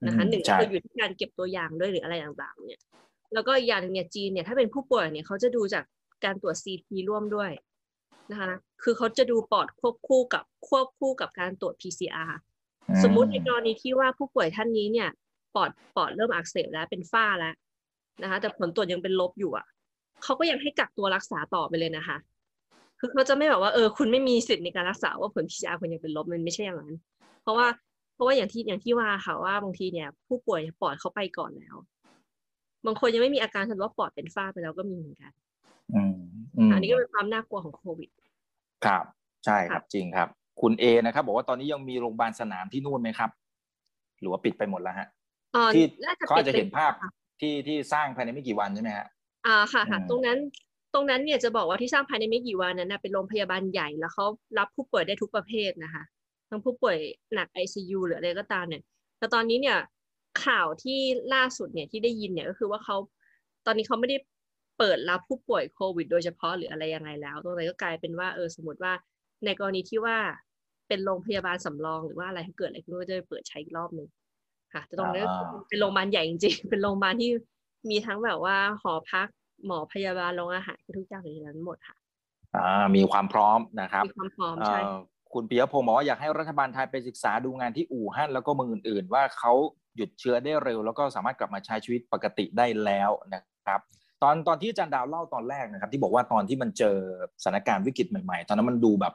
นะคะหนึ่งก็คืออยู่ที่การเก็บตัวอย่างด้วยหรืออะไรต่างๆ เนี่ย แล้วก็อย่างหนึงเนี่ยจีนเนี่ยถ้าเป็นผู้ป่วยเนี่ยเขาจะดูจากการตรวจ CT ร่วมด้วย นะคะคือเขาจะดูปอดควบคู่กับควบคู่กับการตรวจ PCR สมมุติในกรณีที่ว่าผู้ป่วยท่านนี้เนี่ย ปอดปอดเริ่มอักเสบแล้วเป็นฝ้าแล้วนะคะ แต่ผลตรวจยังเป็นลบอยู่อะเขาก็ยังให้กักตัวรักษาต่อไปเลยนะคะ คือเขาจะไม่แบบว่าเออคุณไม่มีสิทธิ์ในการรักษาว่าผล PCR คุณยังเป็นลบมันไม่ใช่อย่างนั้น เพราะว่าเพราะว่าอย่างที่อย่างที่ว่าค่ะว่าบางทีเนี่ย ผู้ป่วยปอดเขาไปก่อนแล้ว บางคนยังไม่มีอาการฉันว่าปอดเป็นฝ้าไปแล้วก็มีเหมือนกันอืม อืมอันนี้ก็เป็นความน่ากลัวของโควิด ครับ ใช่ครับจริงครับ คุณเอนะครับ บอกว่าตอนนี้ยังมีโรงพยาบาลสนามที่นู่นไหมครับ หรือว่าปิดไปหมดแล้วฮะเอ่อที่น่าจะเขาอาจจะปิดเห็นภาพค่ะที่ที่สร้างภายในไม่กี่วันใช่ไหมฮะอ่าค่ะค่ะอืมตรงนั้นตรงนั้นเนี่ยจะบอกว่าที่สร้างภายในไม่กี่วันนั้นนะเป็นโรงพยาบาลใหญ่แล้วเขารับผู้ป่วยได้ทุกประเภทนะคะ ทั้งผู้ป่วยหนัก ICU หรืออะไรก็ตามเนี่ยแต่ตอนนี้เนี่ยข่าวที่ล่าสุดเนี่ยที่ได้ยินเนี่ยก็คือว่าเขาตอนนี้เขาไม่ได้ เปิดรับผู้ป่วยโควิด โดยเฉพาะหรืออะไรยังไงแล้ว ตรงนั้นก็กลายเป็นว่าเออสมมติว่าในกรณีที่ว่าเป็นโรงพยาบาลสำรองหรือว่าอะไรถ้าเกิดอะไรขึ้นก็จะเปิดใช้อีกรอบหนึ่งค่ะแต่ตรงนี้นก็คืออ่าเป็นโรงพยาบาลใหญ่จริงๆ เป็นโรงพยาบาลที่มีทั้งแบบว่าหอพักหมอพยาบาลโรงอาหารทุกอย่างอยู่ในนั้นหมดค่ะอ่ามีความพร้อมนะครับมีความพร้อมเอ่ใช่อคุณปิยพงศ์บอกว่าอยากให้รัฐบาลไทยไปศึกษาดูงานที่อู่ฮั่นแล้วก็เมืองอื่น ๆ ว่าเขาหยุดเชื้อได้เร็ว แล้วก็สามารถกลับมาใช้ชีวิตปกติได้แล้วนะครับ ตอนตอนที่อาจารย์ดาวเล่าตอนแรกนะครับ ที่บอกว่าตอนที่มันเจอสถานการณ์วิกฤตใหม่ๆ ตอนนั้นมันดูแบบ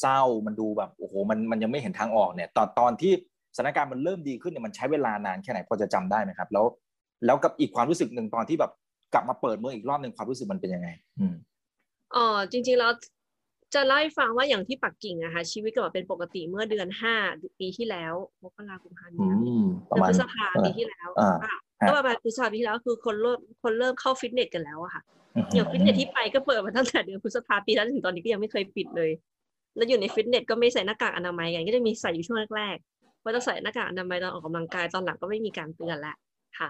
เศร้ามันดูแบบโอ้โหมันมันยังไม่เห็นทางออกเนี่ยตอนตอนที่สถานการณ์มันเริ่มดีขึ้นเนี่ยมันใช้เวลานานแค่ไหนพอจะจำได้ไหมครับ แล้ว แล้วกับอีกความรู้สึกหนึ่งตอนที่แบบกลับมาเปิดเมืองอีกรอบหนึ่งความรู้สึกมันเป็นยังไง อืมอ๋อจริง ๆ แล้วจะเล่าให้ฟังว่าอย่างที่ปักกิ่งอะค่ะชีวิตก็เป็นปกติเมื่อเดือนห้าปีที่แล้วมกราคมพาอืมีนมปเดืระอนมาณพฤษภาปีที่แล้วอ่าค่ะฮะ ก็ประมาณพฤษภาปีที่แล้วคือคนเริ่มคนเริ่มเข้าฟิตเนสกันแล้วอะค่ะอย่างฟิตเนสที่ไปก็เปิดมาตั้งแต่เดือนพฤษภาปีแล้วถึงตอนนี้ก็ยังไม่เคยปิดเลย แล้วอยู่ในฟิตเนสก็ไม่ใส่หน้ากากอนามัยกันก็จะมีใส่อยู่ช่วงแรกๆว่าต้องใส่หน้ากากอนามัยตอนออกกำลังกายตอนหลังก็ไม่มีการเตือนแล้วค่ะ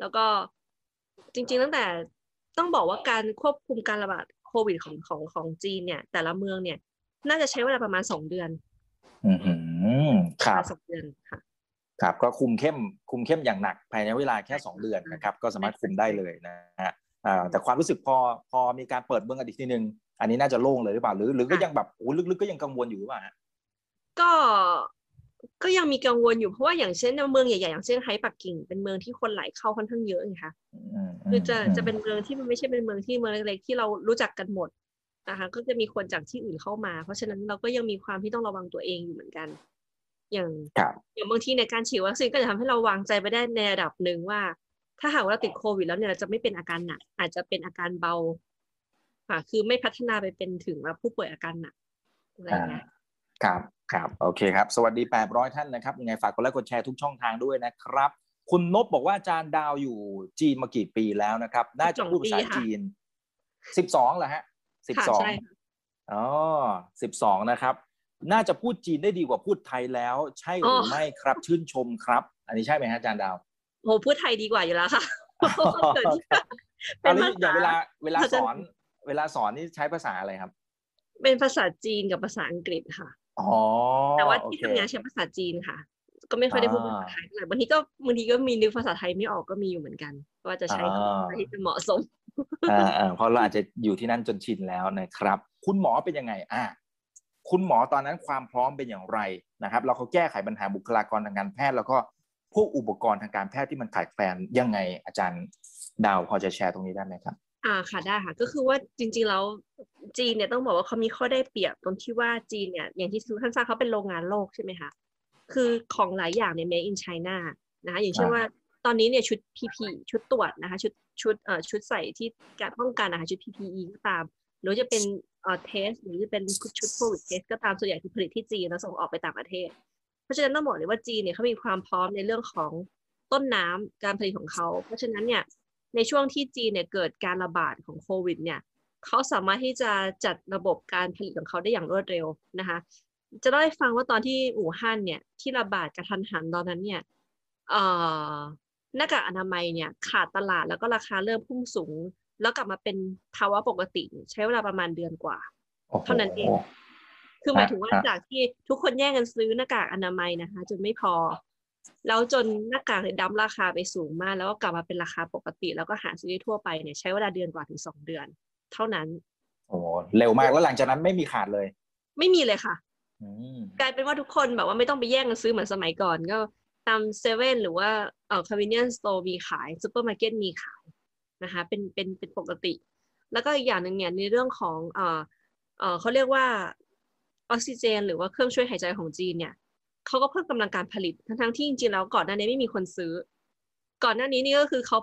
แล้วก็จริง ๆ ตั้งแต่ต้องบอกว่าการควบคุมการระบาดโควิดของของของจีนเนี่ย แต่ละเมืองเนี่ย น่าจะใช้เวลาประมาณสองเดือน อืมอืมครับสองเดือนค่ะ ครับก็คุมเข้มคุมเข้มอย่างหนักภายในเวลาแค่สองเดือนนะครับก็สามารถคุมได้เลยนะฮะอ่าแต่ความรู้สึกพอพอมีการเปิดเมืองกันอีกทีนึงอันนี้น่าจะโล่งเลยหรือเปล่าหรือ หรือก็ยังแบบโอ้ลึกๆก็ยังกังวลอยู่หรือเปล่าฮะก็ก็ยังมีกังวลอยู่เพราะว่าอย่างเช่นในเมืองใหญ่ๆอย่างเช่นไฮปักกิ่งเป็นเมืองที่คนไหลเข้าค่อนข้างเยอะไงคะอืมคือจะมจะเป็นเมืองที่มันไม่ใช่เป็นเมืองที่เมืองเล็กๆที่เรารู้จักกันหมดนะคะก็จะมีคนจากที่อื่นเข้ามา เพราะฉะนั้นเราก็ยังมีความที่ต้องระวังตัวเองอยู่เหมือนกัน อย่างครับอย่างบางทีในการฉีดวัคซีนก็จะทำให้เราวางใจไปได้ในระดับหนึ่งว่า ถ้าหากว่าเราติดโควิด แล้วเนี่ยเราจะไม่เป็นอาการหนัก อาจจะเป็นอาการเบาค่ะคือไม่พัฒนาไปเป็นถึงว่าผู้ป่วยอาการหนักอะไรอย่างเงี้ยครับครับโอเคครับ สวัสดี 800 ท่านนะครับยังไงฝากกดไลค์กดแชร์ทุกช่องทางด้วยนะครับ คุณนบบอกว่าอาจารย์ดาวอยู่จีนมากี่ปีแล้วนะครับ น่าจะพูดภาษาปีค่ะจีน 12เหรอฮะค่ะใช่12ค่ะอ๋อสิบสองนะครับ น่าจะพูดจีนได้ดีกว่าพูดไทยแล้ว ใช่หรือไม่ครับชื่นชมครับ อันนี้ใช่ไหมฮะอาจารย์ดาวโหพูดไทยดีกว่าอยู่แล้วค่ะเกิดที่ตเป็อนนนี้ภาอย่างเวลาษาเวลาภาสษาอน เวลาสอนนี่ใช้ภาษาอะไรครับ เป็นภาษาจีนกับภาษาอังกฤษค่ะอ๋อแต่ว่าโอที่เคทำงานใช้ภาษาจีนค่ะ ก็ไม่ค่อยได้พูดภาษาไทยเท่าไหร่บางทีก็บางทีก็มีนึกภาษาไทยไม่ออกก็มีอยู่เหมือนกัน ว่าจะใช้คำอะไรที่จะเหมาะสมอ่าอ่าเพราะเราอาจจะอยู่ที่นั่นจนชินแล้วนะครับ คุณหมอเป็นยังไง อ่า คุณหมอตอนนั้นความพร้อมเป็นอย่างไรนะครับเราเขาแก้ไขปัญหาบุคลากรทางการแพทย์ แล้วก็พวกอุปกรณ์ทางการแพทย์ที่มันขาดแคลนยังไงอาจารย์ดาวพอจะแชร์ตรงนี้ได้ไหมครับ อ่าค่ะได้ค่ะ ก็คือว่าจริงๆแล้วจีนเนี่ยต้องบอกว่าเขามีข้อได้เปรียบตรงที่ว่าจีนเนี่ยอย่างที่ทุกท่านทราบเขาเป็นโรงงานโลกใช่ไหมคะคือของหลายอย่างเนี่ย made in China นะคะอย่างเช่นอ่าว่าตอนนี้เนี่ยชุด PP ชุดตรวจนะคะชุดชุดเอ่อชุดใส่ที่การป้องกันนะคะชุด PPE ก็ตามหรือจะเป็น เอ่อเทสหรือเป็นชุดโควิดเทสก็ตามส่วนใหญ่คือผลิตที่จีนแล้วส่งออกไปต่างประเทศ เพราะฉะนั้นต้องบอกเลยว่าจีนเนี่ยเขามีความพร้อมในเรื่องของต้นน้ำการผลิตของเขา เพราะฉะนั้นเนี่ยในช่วงที่จีนเนี่ยเกิดการระบาดของโควิดเนี่ยเขาสามารถที่จะจัดระบบการผลิตของเขาได้อย่างรวดเร็วนะคะจะได้ฟังว่าตอนที่อู่ฮั่นเนี่ยที่ระบาดกระทันหันตอนนั้นเนี่ยอ่อหน้ากากอนามัยเนี่ยขาดตลาดแล้วก็ราคาเริ่มพุ่งสูง แล้วกลับมาเป็นภาวะปกติ ใช้เวลาประมาณเดือนกว่า เท่านั้นเอง คือหมายถึงว่าจากที่ทุกคนแย่งกันซื้อหน้ากากอนามัยนะคะ จนไม่พอ แล้วจนหน้ากากเนี่ยดั้มราคาไปสูงมาก แล้วก็กลับมาเป็นราคาปกติ แล้วก็หาซื้อได้ทั่วไปเนี่ยใช้เวลาเดือนกว่าถึงสองเดือน เท่านั้นโอ้เร็วมากแล้วหลังจากนั้นไม่มีขาดเลย ไม่มีเลยค่ะอืมกลายเป็นว่าทุกคนแบบว่าไม่ต้องไปแย่งกันซื้อเหมือนสมัยก่อนก็ตามเซเว่นหรือว่าเอ่อ convenience store มีขายซูเปอร์มาร์เก็ตมีขาย นะคะเป็นเป็นเป็นปกติ แล้วก็อีกอย่างหนึ่งเนี่ยในเรื่องของเอ่อเอ่อเขาเรียกว่าออกซิเจน หรือว่าเครื่องช่วยหายใจของจีนเนี่ยเขาก็เพิ่มกำลังการผลิตทั้งที่จริงๆแล้วก่อนหน้านี้ไม่มีคนซื้อ ก่อนหน้านี้นี่ก็คือเขา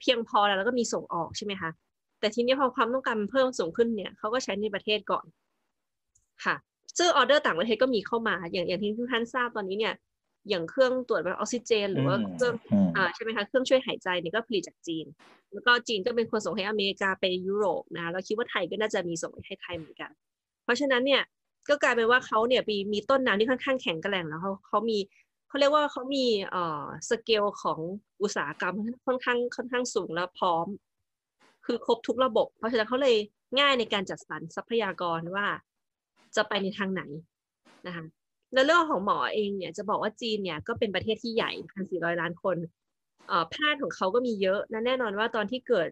เพียงพอแล้วแล้วก็มีส่งออกใช่ไหมคะแต่ทีนี้พอความต้องการเพิ่มสูงขึ้นเนี่ยเขาก็ใช้ในประเทศก่อนค่ะซึ่งออเดอร์ต่างประเทศก็มีเข้ามา อย่างอย่างที่ทุกท่านทราบตอนนี้เนี่ย อย่างเครื่องตรวจแบบออกซิเจน หรือว่าเครื่องอืมอ่าใช่ไหมคะเครื่องช่วยหายใจเนี่ยก็ผลิตจากจีน แล้วก็จีนก็เป็นคนส่งให้อเมริกาไปยุโรปนะเราคิดว่าไทยก็น่าจะมีส่งให้ไทยเหมือนกัน เพราะฉะนั้นเนี่ยก็กลายเป็นว่าเขาเนี่ยมีมีต้นน้ำที่ค่อนข้างแข็งแกร่งแล้วเขาเขามีเขาเรียกว่าเขามีเอ่อสเกลของอุตสาหกรรมค่อนข้างค่อนข้างสูงและพร้อม คือครบทุกระบบ เพราะฉะนั้นเขาเลยง่ายในการจัดสรรทรัพยากรว่า จะไปในทางไหนนะคะ แล้วเรื่องของหมอเองเนี่ยจะบอกว่าจีนเนี่ยก็เป็นประเทศที่ใหญ่พันสี่ร้อยล้านคนเอ่อแพทย์ของเขาก็มีเยอะนะแน่นอนว่าตอนที่เกิด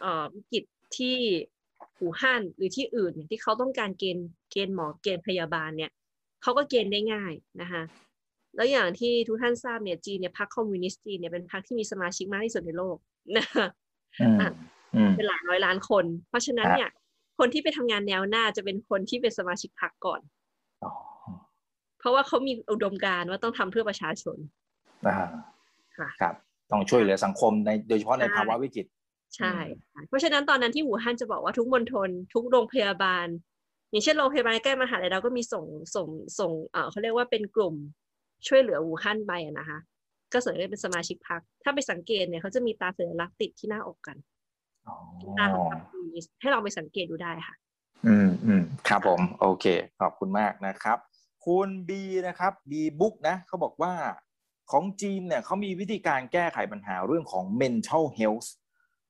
เอ่อวิกฤตที่อู่ฮั่นหรือที่อื่นเนี่ยที่เขาต้องการเกณฑ์เกณฑ์หมอเกณฑ์พยาบาลเนี่ยเขาก็เกณฑ์ได้ง่ายนะคะแล้วอย่างที่ทุกท่านทราบเนี่ยจีนเนี่ยพรรคคอมมิวนิสต์จีนเนี่ยเป็นพรรคที่มีสมาชิกมากที่สุดในโลกนะคะอืมอืมเป็นหลายร้อยล้านคน เพราะฉะนั้นเนี่ย คนที่ไปทำงานแนวหน้าจะเป็นคนที่เป็นสมาชิกพรรคก่อนอ๋อ เพราะว่าเขามีอุดมการณ์ว่าต้องทำเพื่อประชาชนอ่าค่ะครับ ต้องช่วยเหลือสังคมในโดยเฉพาะในใช่ภาวะวิกฤตใช่ค่ะเพราะฉะนั้นตอนนั้นที่หูฮั่นจะบอกว่าทุกมณฑลทุกโรงพยาบาล อย่างเช่นโรงพยาบาลใกล้มหาลัยเราก็มีส่งส่งส่งเอ่อเขาเรียกว่าเป็นกลุ่มช่วยเหลืออู่ฮั่นไปอะนะคะ ก็ส่วนใหญ่เป็นสมาชิกพรรคถ้าไปสังเกตเนี่ยเขาจะมีตาสัญลักษณ์ติดที่หน้าอกกันอ๋อตาของพรรคคอมมิวนิสต์ให้ลองไปสังเกตดูได้ค่ะ อืมอืมครับผม โอเค ขอบคุณมากนะครับ คุณบีนะครับบีบุ๊กนะเขาบอกว่าของจีนเนี่ยเขามีวิธีการแก้ไขปัญหาเรื่องของ mental health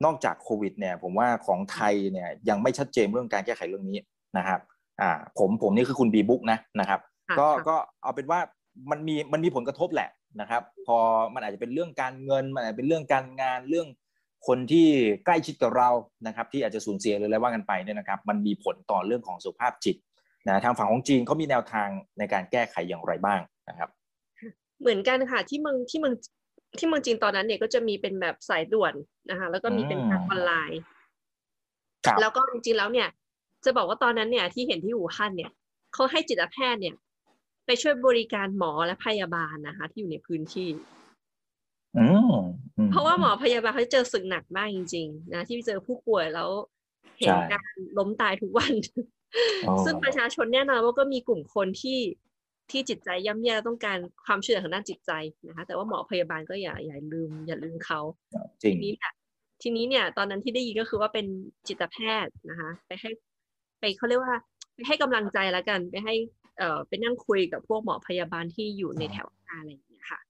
นอกจากโควิดเนี่ยผมว่าของไทยเนี่ยยังไม่ชัดเจนเรื่องการแก้ไขเรื่องนี้นะครับอ่าผมผมนี่คือคุณบีบุ๊กนะนะครับค่ะก็ค่ะก็เอาเป็นว่ามันมีมันมีผลกระทบแหละนะครับ พอมันอาจจะเป็นเรื่องการเงินมันอาจจะเป็นเรื่องการงานเรื่องคนที่ใกล้ชิดกับเรานะครับ ที่อาจจะสูญเสียหรืออะไรว่ากันไปเนี่ยนะครับ มันมีผลต่อเรื่องของสุขภาพจิต นะทางฝั่งของจีนเขามีแนวทางในการแก้ไขอย่างไรบ้างนะครับ เหมือนกันค่ะที่เมืองที่เมืองที่เมืองจีนตอนนั้นเนี่ยก็จะมีเป็นแบบสายด่วนนะคะแล้วก็มีเป็นทางออนไลน์ครับแล้วก็จริงๆแล้วเนี่ย จะบอกว่าตอนนั้นเนี่ยที่เห็นที่อู่ฮั่นเนี่ยเขาให้จิตแพทย์เนี่ย ไปช่วยบริการหมอและพยาบาลนะคะ ที่อยู่ในพื้นที่อืมอืมเพราะว่าหมอพยาบาลเขาเจอสึกหนักมากจริง ๆ นะที่เจอผู้ป่วยแล้วเห็นใช่การล้มตายทุกวันอ๋อ ซึ่งประชาชนแน่นอนว่าก็มีกลุ่มคนที่ที่จิตใจย่ำแย่และต้องการความช่วยเหลือทางด้านจิตใจนะคะแต่ว่าหมอพยาบาลก็อย่าอย่าลืม อย่าลืมเขาจริงทีนี้เนี่ยทีนี้เนี่ย ตอนนั้นที่ได้ยินก็คือว่าเป็นจิตแพทย์นะคะ ไปให้ไปเขาเรียกว่าไปให้กำลังใจแล้วกัน ไปให้เอ่อไปนั่งคุยกับพวกหมอพยาบาลที่อยู่ในแถวหน้าอะไรอย่างเงี้ยค่ะ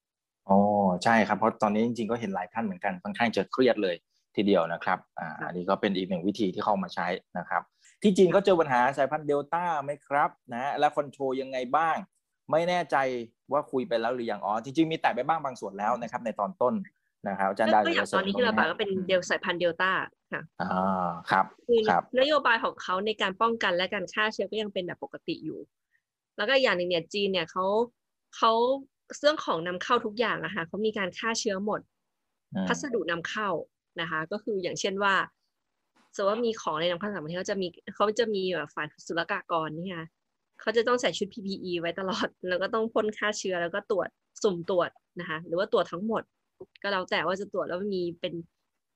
อ๋อใช่ครับเพราะตอนนี้จริงๆก็เห็นหลายท่านเหมือนกันค่อนข้างจะเครียดเลยทีเดียวนะครับอ่าครับอันนี้ก็เป็นอีกหนึ่งวิธีที่เข้ามาใช้นะครับ ที่จีนก็เจอปัญหาสายพันธุ์เดลต้าไหมครับนะและคอนโทรลยังไงบ้าง ไม่แน่ใจว่าคุยไปแล้วหรือยังอ๋อจริงๆมีแตะไปบ้างบางส่วนแล้วนะครับ ในตอนต้นนะครับอาจารย์ดาวก็อย่างตอนนี้ที่ระบาดก็เป็นเดลสายพันธุ์เดลต้าค่ะอ่าครับคือครับนโยบายของเขาในการป้องกันและการฆ่าเชื้อก็ยังเป็นแบบปกติอยู่ แล้วก็อย่างหนึ่งเนี่ยจีนเนี่ยเขาเขาเรื่องของนำเข้าทุกอย่างอะค่ะเขามีการฆ่าเชื้อหมดอืมพัสดุนำเข้านะคะ ก็คืออย่างเช่นว่า สมมติว่ามีของในนำเข้าต่างประเทศเขาจะมีเขาจะมีแบบฝ่ายศุลกากรนี่ค่ะเขาจะต้องใส่ชุด PPE ไว้ตลอด แล้วก็ต้องพ่นฆ่าเชื้อแล้วก็ตรวจสุ่มตรวจนะคะ หรือว่าตรวจทั้งหมด ก็แล้วแต่ว่าจะตรวจแล้วมีเป็น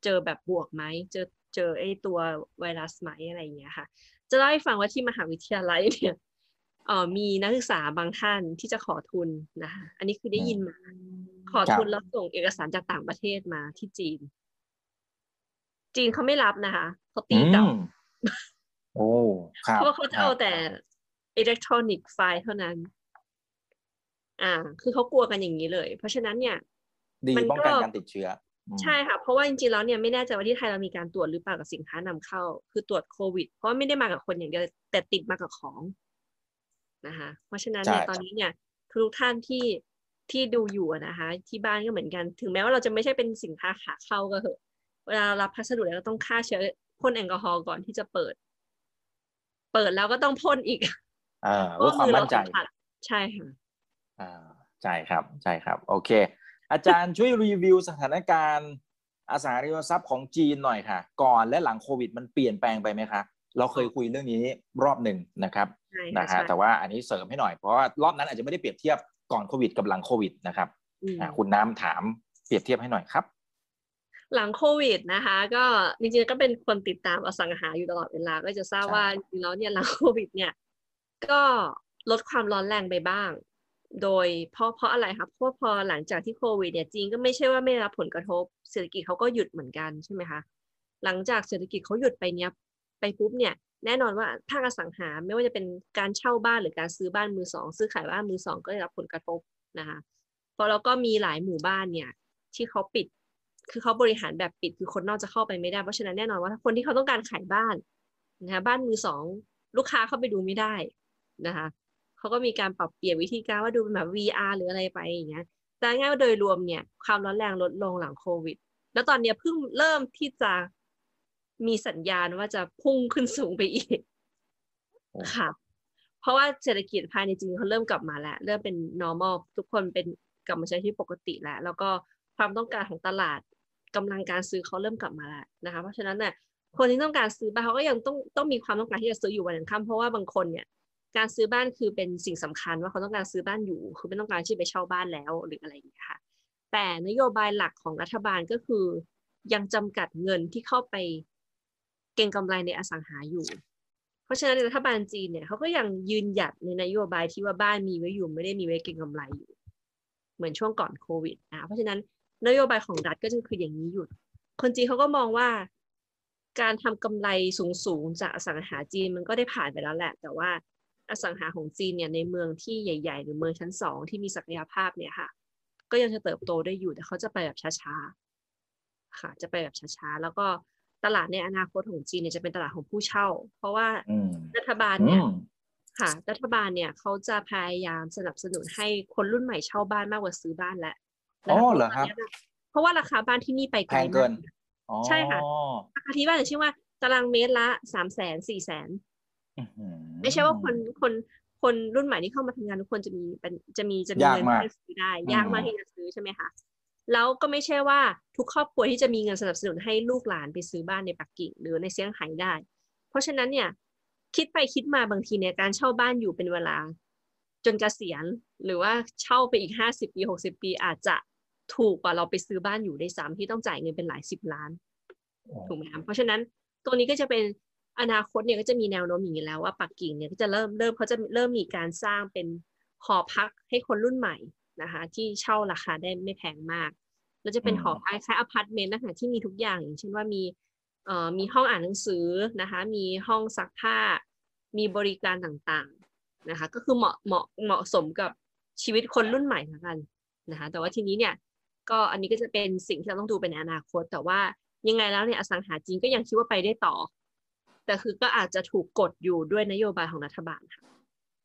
เจอแบบบวกไหมเจอเจอไอ้ตัวไวรัสไหมอะไรอย่างเงี้ยค่ะ จะเล่าให้ฟังว่าที่มหาวิทยาลัยเนี่ยเอ่อมีนักศึกษาบางท่านที่จะขอทุนนะคะ อันนี้คือได้ยินมา ขอทุนแล้วส่งเอกสารจากต่างประเทศมาที่จีน จีนเขาไม่รับนะคะเขาตีกลับอืมโอ้ครับเพราะว่าเขาจะเอาแต่อิเล็กทรอนิกส์ไฟล์เท่านั้น อ่า คือเขากลัวกันอย่างนี้เลย เพราะฉะนั้นเนี่ยดีป้องกันการติดเชื้อ ใช่ค่ะ เพราะว่าจริงๆแล้วเนี่ยไม่แน่ใจว่าที่ไทยเรามีการตรวจหรือเปล่ากับสินค้านำเข้า คือตรวจโควิด เพราะไม่ได้มากับคนอย่างเดียวแต่ติดมากับของนะคะ เพราะฉะนั้นเนี่ยตอนนี้เนี่ยทุกท่านที่ที่ดูอยู่นะคะ ที่บ้านก็เหมือนกัน ถึงแม้ว่าเราจะไม่ใช่เป็นสินค้าขาเข้าก็เถอะ เวลารับพัสดุแล้วต้องฆ่าเชื้อพ่นแอลกอฮอล์ก่อนที่จะเปิด เปิดแล้วก็ต้องพ่นอีกอ่าเพื่อความมั่นใจใช่ค่ะอ่าใช่ครับใช่ครับ โอเค อาจารย์ช่วยรีวิวสถานการณ์อสังหาริมทรัพย์ของจีนหน่อยค่ะ ก่อนและหลังโควิดมันเปลี่ยนแปลงไปไหมคะเราเคยคุยเรื่องนี้รอบหนึ่งนะครับนะฮะแต่ว่าอันนี้เสริมให้หน่อยเพราะว่ารอบนั้นอาจจะไม่ได้เปรียบเทียบก่อนโควิดกับหลังโควิดนะครับคุณน้ำถามเปรียบเทียบให้หน่อยครับ หลังโควิดนะคะ ก็จริงๆก็เป็นคนติดตามอสังหาอยู่ตลอดเวลา ก็จะทราบว่าจริงๆแล้วเนี่ยหลังโควิด เนี่ย ก็ลดความร้อนแรงไปบ้าง โดยเพราะเพราะอะไรครับเพราะพอหลังจากที่โควิดเนี่ยจีนก็ไม่ใช่ว่าไม่รับผลกระทบ เศรษฐกิจเขาก็หยุดเหมือนกันใช่ไหมคะหลังจากเศรษฐกิจเขาหยุดไปเนี้ยไปปุ๊บเนี่ยแน่นอนว่าภาคอสังหาไม่ว่าจะเป็นการเช่าบ้านหรือการซื้อบ้านมือสองซื้อขายบ้านมือสองก็ได้รับผลกระทบนะคะเพราะเราก็มีหลายหมู่บ้านเนี่ย ที่เขาปิด คือเขาบริหารแบบปิดคือคนนอกจะเข้าไปไม่ได้ เพราะฉะนั้นแน่นอนว่าถ้าคนที่เขาต้องการขายบ้านนะคะบ้านมือสองลูกค้าเข้าไปดูไม่ได้นะคะเขาก็มีการปรับเปลี่ยนวิธีการว่าดูเป็นแบบ VR หรืออะไรไปอย่างเงี้ยแต่ง่ายว่าโดยรวมเนี่ยความร้อนแรงลดลงหลังโควิด แล้วตอนเนี้ยเพิ่งเริ่มที่จะมีสัญญาณว่าจะพุ่งขึ้นสูงไปอีกค่ะเพราะว่าเศรษฐกิจภายในจีนเขาเริ่มกลับมาแล้ว เริ่มเป็น normal ทุกคนเป็นกลับมาใช้ที่ปกติแล้ว แล้วก็ความต้องการของตลาด กำลังการซื้อเขาเริ่มกลับมาแล้วนะคะ เพราะฉะนั้นเนี่ยคนที่ต้องการซื้อบ้านเขาก็ยังต้องต้องมีความต้องการที่จะซื้ออยู่วันหนึ่งค่ำเพราะว่าบางคนเนี่ยการซื้อบ้านคือเป็นสิ่งสำคัญว่าเขาต้องการซื้อบ้านอยู่ คือไม่ต้องการที่ไปเช่าบ้านแล้วหรืออะไรอย่างเงี้ยค่ะ แต่นโยบายหลักของรัฐบาลก็คือ ยังจำกัดเงินที่เข้าไปเก่งกำไรในอสังหาอยู่ เพราะฉะนั้นรัฐบาลจีนเนี่ยเขาก็ยังยืนหยัดในนโยบายที่ว่าบ้านมีไว้อยู่ไม่ได้มีไว้เก่งกำไรอยู่ เหมือนช่วงก่อนโควิดนะเพราะฉะนั้น นโยบายของรัฐก็จะคืออย่างนี้อยู่ คนจีนเขาก็มองว่าการทำกำไรสูงๆจากอสังหาจีนมันก็ได้ผ่านไปแล้วแหละ แต่ว่าอสังหาของจีนเนี่ยในเมืองที่ใหญ่ ๆ หรือเมืองชั้นสองที่มีศักยภาพเนี่ยค่ะ ก็ยังจะเติบโตได้อยู่แต่เขาจะไปแบบช้าๆค่ะ จะไปแบบช้าๆแล้วก็ตลาดในอนาคตของจีนเนี่ยจะเป็นตลาดของผู้เช่า เพราะว่ารัฐบาลเนี่ยค่ะ รัฐบาลเนี่ยเขาจะพยายามสนับสนุนให้คนรุ่นใหม่เช่าบ้านมากกว่าซื้อบ้านแล้ว อ๋อเหรอครับ เพราะว่าราคาบ้านที่นี่ไปไกลมากใช่ค่ะราคาที่บ้านอย่างเช่นว่าตารางเมตรละสามแสนสี่แสนไม่ใช่ว่าคนคนคนรุ่นใหม่ที่เข้ามาทำงานทุกคนจะมีเป็นจะมีจะมีเงินที่จะซื้อได้ ยากมากที่จะซื้อใช่ไหมคะแล้วก็ไม่ใช่ว่าทุกครอบครัวที่จะมีเงินสนับสนุนให้ลูกหลานไปซื้อบ้านในปักกิ่งหรือในเซี่ยงไฮ้ได้ เพราะฉะนั้นเนี่ย คิดไปคิดมาบางทีเนี่ยการเช่าบ้านอยู่เป็นเวลา จนกเกษียณหรือว่าเช่าไปอีกห้าสิบปีหกสิบปีอาจจะ ถูกกว่าเราไปซื้อบ้านอยู่ได้ซ้ำที่ต้องจ่ายเงินเป็นหลายสิบล้านถูกไหมครับเพราะฉะนั้นตัวนี้ก็จะเป็นอนาคตเนี่ยก็จะมีแนวโน้มอย่างนี้แล้วว่าปักกิ่งเนี่ยก็จะเริ่มเริ่มเขาจะเริ่มมีการสร้างเป็นหอพักให้คนรุ่นใหม่นะคะ ที่เช่าราคาได้ไม่แพงมาก แล้วจะเป็นหอพักคล้ายอพาร์ตเมนต์นะคะที่มีทุกอย่างอย่างเช่นว่ามีเอ่อมีห้องอ่านหนังสือนะคะ มีห้องซักผ้า มีบริการต่างๆนะคะ ก็คือเหมาะเหมาะเหมาะสมกับชีวิตคนรุ่นใหม่เหมือนกันนะคะ แต่ว่าทีนี้เนี่ย ก็อันนี้ก็จะเป็นสิ่งที่เราต้องดูเป็นอนาคต แต่ว่ายังไงแล้วเนี่ยอสังหาจีนก็ยังคิดว่าไปได้ต่อ แต่คือก็อาจจะถูกกดอยู่ด้วยนโยบายของรัฐบาลค่ะ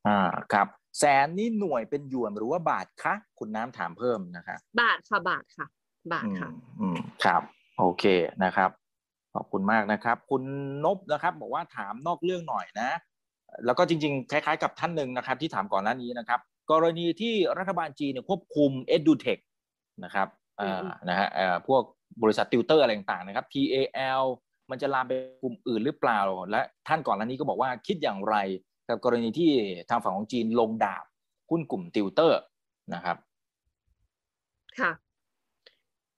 อ่าครับ แสนนี่หน่วยเป็นหยวนหรือว่าบาทคะคุณน้ำถามเพิ่มนะคะ บาทค่ะบาทค่ะ บาทค่ะ อืมครับ โอเคนะครับ ขอบคุณมากนะครับ คุณนบนะครับ บอกว่าถามนอกเรื่องหน่อยนะ แล้วก็จริงๆ คล้ายๆ กับท่านหนึ่งนะครับ ที่ถามก่อนหน้านี้นะครับ กรณีที่รัฐบาลจีนควบคุม EduTech นะครับอ่านะฮะอ่าพวกบริษัทติวเตอร์อะไรต่างๆนะครับ TAL มันจะลามไปกลุ่มอื่นหรือเปล่า และท่านก่อนหน้านี้ก็บอกว่าคิดอย่างไรกับกรณีที่ทางฝั่งของจีนลงดาบหุ้นกลุ่มติวเตอร์นะครับ ค่ะ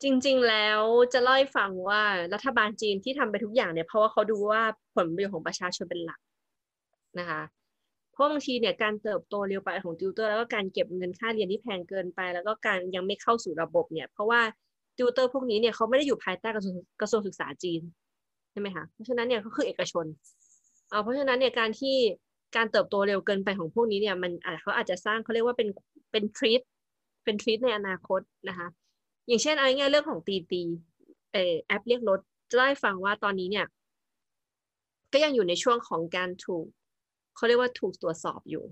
จริง ๆ แล้วจะเล่าให้ฟังว่ารัฐบาลจีนที่ทำไปทุกอย่างเนี่ยเพราะว่าเขาดูว่าผลประโยชน์ของประชาชนเป็นหลักนะคะเพ ราะบางทีเนี่ยการเติบโตเร็วไปของติวเตอร์แล้วก็การเก็บเงินค่าเรียนที่แพงเกินไป แล้วก็การยังไม่เข้าสู่ระบบเนี่ย เพราะว่าติวเตอร์พวกนี้เนี่ยเขาไม่ได้อยู่ภายใต้กระทรวงกระทรวงศึกษาจีนใช่ไหมคะเพราะฉะนั้นเนี่ยเขาคือเอกชนเเพราะฉะนั้นเนี่ยการที่การเติบโตเร็วเกินไปของพวกนี้เนี่ยมันเขาอาจจะสร้างเขาเรียกว่าเป็นเป็นทริตเป็นทริตในอนาคตนะคะอย่างเช่นเอาง่ายเรื่องของตีตีเออแอปเรียกรถจะได้ฟังว่าตอนนี้เนี่ยก็ยังอยู่ในช่วงของการถูก เขาเรียกว่าถูกตรวจสอบอยู่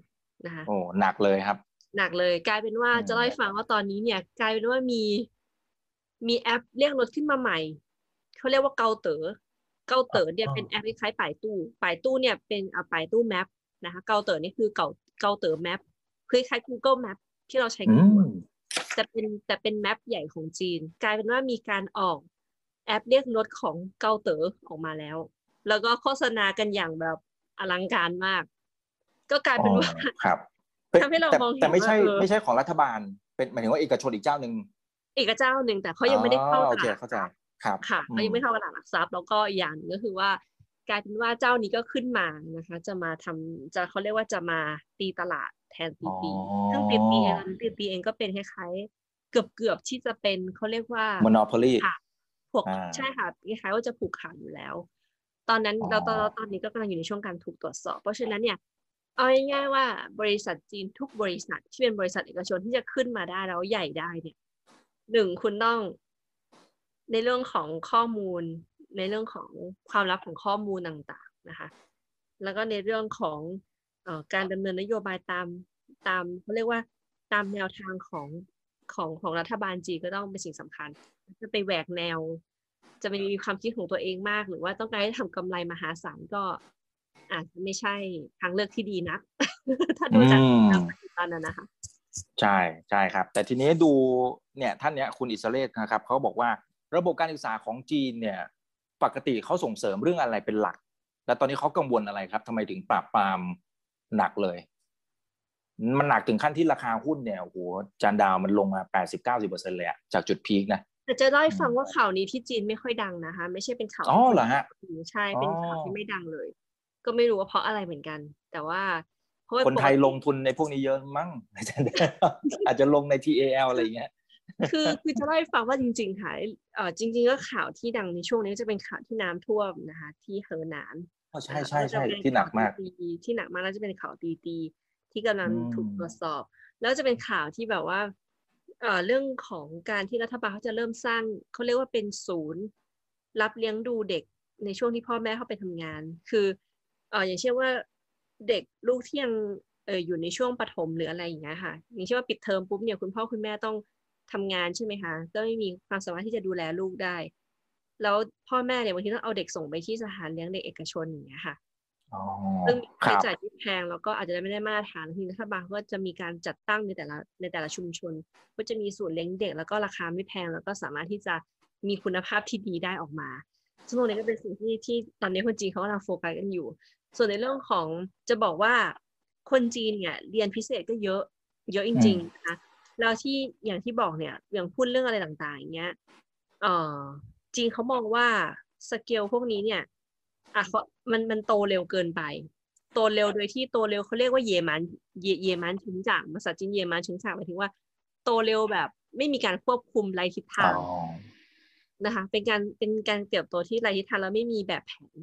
นะคะโอ้หนักเลยครับ หนักเลย กลายเป็นว่าจะเล่าให้ฟังว่าตอนนี้เนี่ย กลายเป็นว่ามีมีแอปเรียกรถขึ้นมาใหม่เขาเรียกว่าเกาเต๋อเกาเต๋อเนี่ยเป็นแอปคล้ายๆป่ายตู้ป่ายตู้เนี่ยเป็นอ่าป่ายตู้ map นะคะเกาเต๋อนี่คือเกาเกาเต๋อ map คล้ายๆ Google Map ที่เราใช้กันแต่เป็นแต่เป็น map ใหญ่ของจีน กลายเป็นว่ามีการออกแอปเรียกรถของเกาเต๋อออกมาแล้ว แล้วก็โฆษณากันอย่างแบบ อลังการมาก ก็กลายเป็นว่าครับทำให้เรามองเห็นแต่ไม่ใช่ไม่ใช่ของรัฐบาล เป็นหมายถึงว่าเอกชนอีกเจ้าหนึ่งอีกเจ้าหนึ่งแต่เขายังไม่ได้เข้าตลาดเข้าใจครับค่ะเขายังไม่เข้าตลาดหลักทรัพย์แล้วก็อย่างนึงก็คือว่ากลายเป็นว่าเจ้านี้ก็ขึ้นมานะคะ จะมาทำจะเขาเรียกว่าจะมาตีตลาดแทนตีตีซึ่งตีตีเองตีตีเองก็เป็นคล้ายๆ เกือบเกือบที่จะเป็นเขาเรียกว่า monopoly ค่ะพวกใช่ค่ะคล้ายๆว่าจะผูกขาดอยู่แล้ว ตอนนั้นเราตอนตอนนี้ก็กำลังอยู่ในช่วงการถูกตรวจสอบ เพราะฉะนั้นเนี่ยเอาง่ายๆว่าบริษัทจีนทุกบริษัทที่เป็นบริษัทเอกชนที่จะขึ้นมาได้แล้วใหญ่ได้เนี่ยหนึ่งคุณต้องในเรื่องของข้อมูล ในเรื่องของความลับของข้อมูลต่างๆนะคะ แล้วก็ในเรื่องของอการดำเนินนโยบายตามตามเขาเรียกว่าตามแนวทางของของของรัฐบาลจีนก็ต้องเป็นสิ่งสำคัญ จะไปแหวกแนว จะไม่มีความคิดของตัวเองมาก หรือว่าต้องการให้ทำกำไรมหาศาลก็อาจจะไม่ใช่ทางเลือกที่ดีนะถ้าดูจากปัจจุบันนะคะ ใช่ใช่ครับ แต่ทีนี้ดูเนี่ยท่านเนี้ยคุณอิสระเลศนะครับเขาบอกว่าระบบการศึกษาของจีนเนี่ย ปกติเขาส่งเสริมเรื่องอะไรเป็นหลัก แล้วตอนนี้เขากังวลอะไรครับทำไมถึงปราบปรามหนักเลย มันหนักถึงขั้นที่ราคาหุ้นเนี่ยโอ้โหจานดาวมันลงมาแปดสิบเก้าสิบเปอร์เซ็นเลยอะจากจุดพีคนะ แต่จะได้ฟังว่าข่าวนี้ที่จีนไม่ค่อยดังนะคะ ไม่ใช่เป็นข่าวอ๋อเหรอฮะใช่เป็นข่าวที่ไม่ดังเลย ก็ไม่รู้ว่าเพราะอะไรเหมือนกัน แต่ว่าคนไทยลงทุนในพวกนี้เยอะมั้งอาจจะลงใน TAL อะไรอย่างเงี้ยคือคือจะเล่าให้ฟังว่าจริงๆค่ะเออจริง ๆ ก็ข่าวที่ดังในช่วงนี้จะเป็นข่าวที่น้ำท่วมนะคะ ที่เฮอหนานใช่ใช่ใช่ที่หนักมากที่หนักมากแล้วจะเป็นข่าวตีตีที่กำลังถูกตรวจสอบ แล้วจะเป็นข่าวที่แบบว่า เรื่องของการที่รัฐบาลเขาจะเริ่มสร้างเขาเรียกว่าเป็นศูนย์ รับเลี้ยงดูเด็กในช่วงที่พ่อแม่เข้าไปทำงาน คือเอออย่างเช่นว่าเด็กลูกที่ยังเอออยู่ในช่วงปฐมหรืออะไรอย่างเงี้ยค่ะ อย่างเช่นว่าปิดเทอมปุ๊บเนี่ยคุณพ่อคุณแม่ต้องทำงานใช่ไหมคะก็ไม่มีความสามารถที่จะดูแลลูกได้ แล้วพ่อแม่เนี่ยบางทีต้องเอาเด็กส่งไปที่สถานเลี้ยงเด็กเอกชนอย่างเงี้ยค่ะ ซึ่งค่าใช้จ่ายที่แพงแล้วก็อาจจะไม่ได้มาตรฐานทีรัฐบาลก็จะมีการจัดตั้งในแต่ละในแต่ละชุมชน ก็จะมีศูนย์เลี้ยงเด็ก แล้วก็ราคาไม่แพงแล้วก็สามารถที่จะมีคุณภาพที่ดีได้ออกมา ซึ่งตรงนี้ก็เป็นสิ่งที่ที่ตอนนี้คนจีนเขากำลังโฟกัสกันอยู่ ส่วนในเรื่องของจะบอกว่าคนจีนเนี่ยเรียนพิเศษก็เยอะเยอะจริงๆนะคะแล้วที่อย่างที่บอกเนี่ยอย่างพูดเรื่องอะไรต่างๆอย่างเงี้ยเออจริงเขามองว่าสเกลพวกนี้เนี่ย อะเขามันมันโตเร็วเกินไป โตเร็วโดยที่โตเร็วเขาเรียกว่าเยมันเยเยมันถึงจากภาษาจีนเยมันถึงจากหมายถึงว่า โตเร็วแบบไม่มีการควบคุมไรทิศทางนะคะ เป็นการเป็นการเติบโตที่ไรทิศทางแล้วไม่มีแบบแผน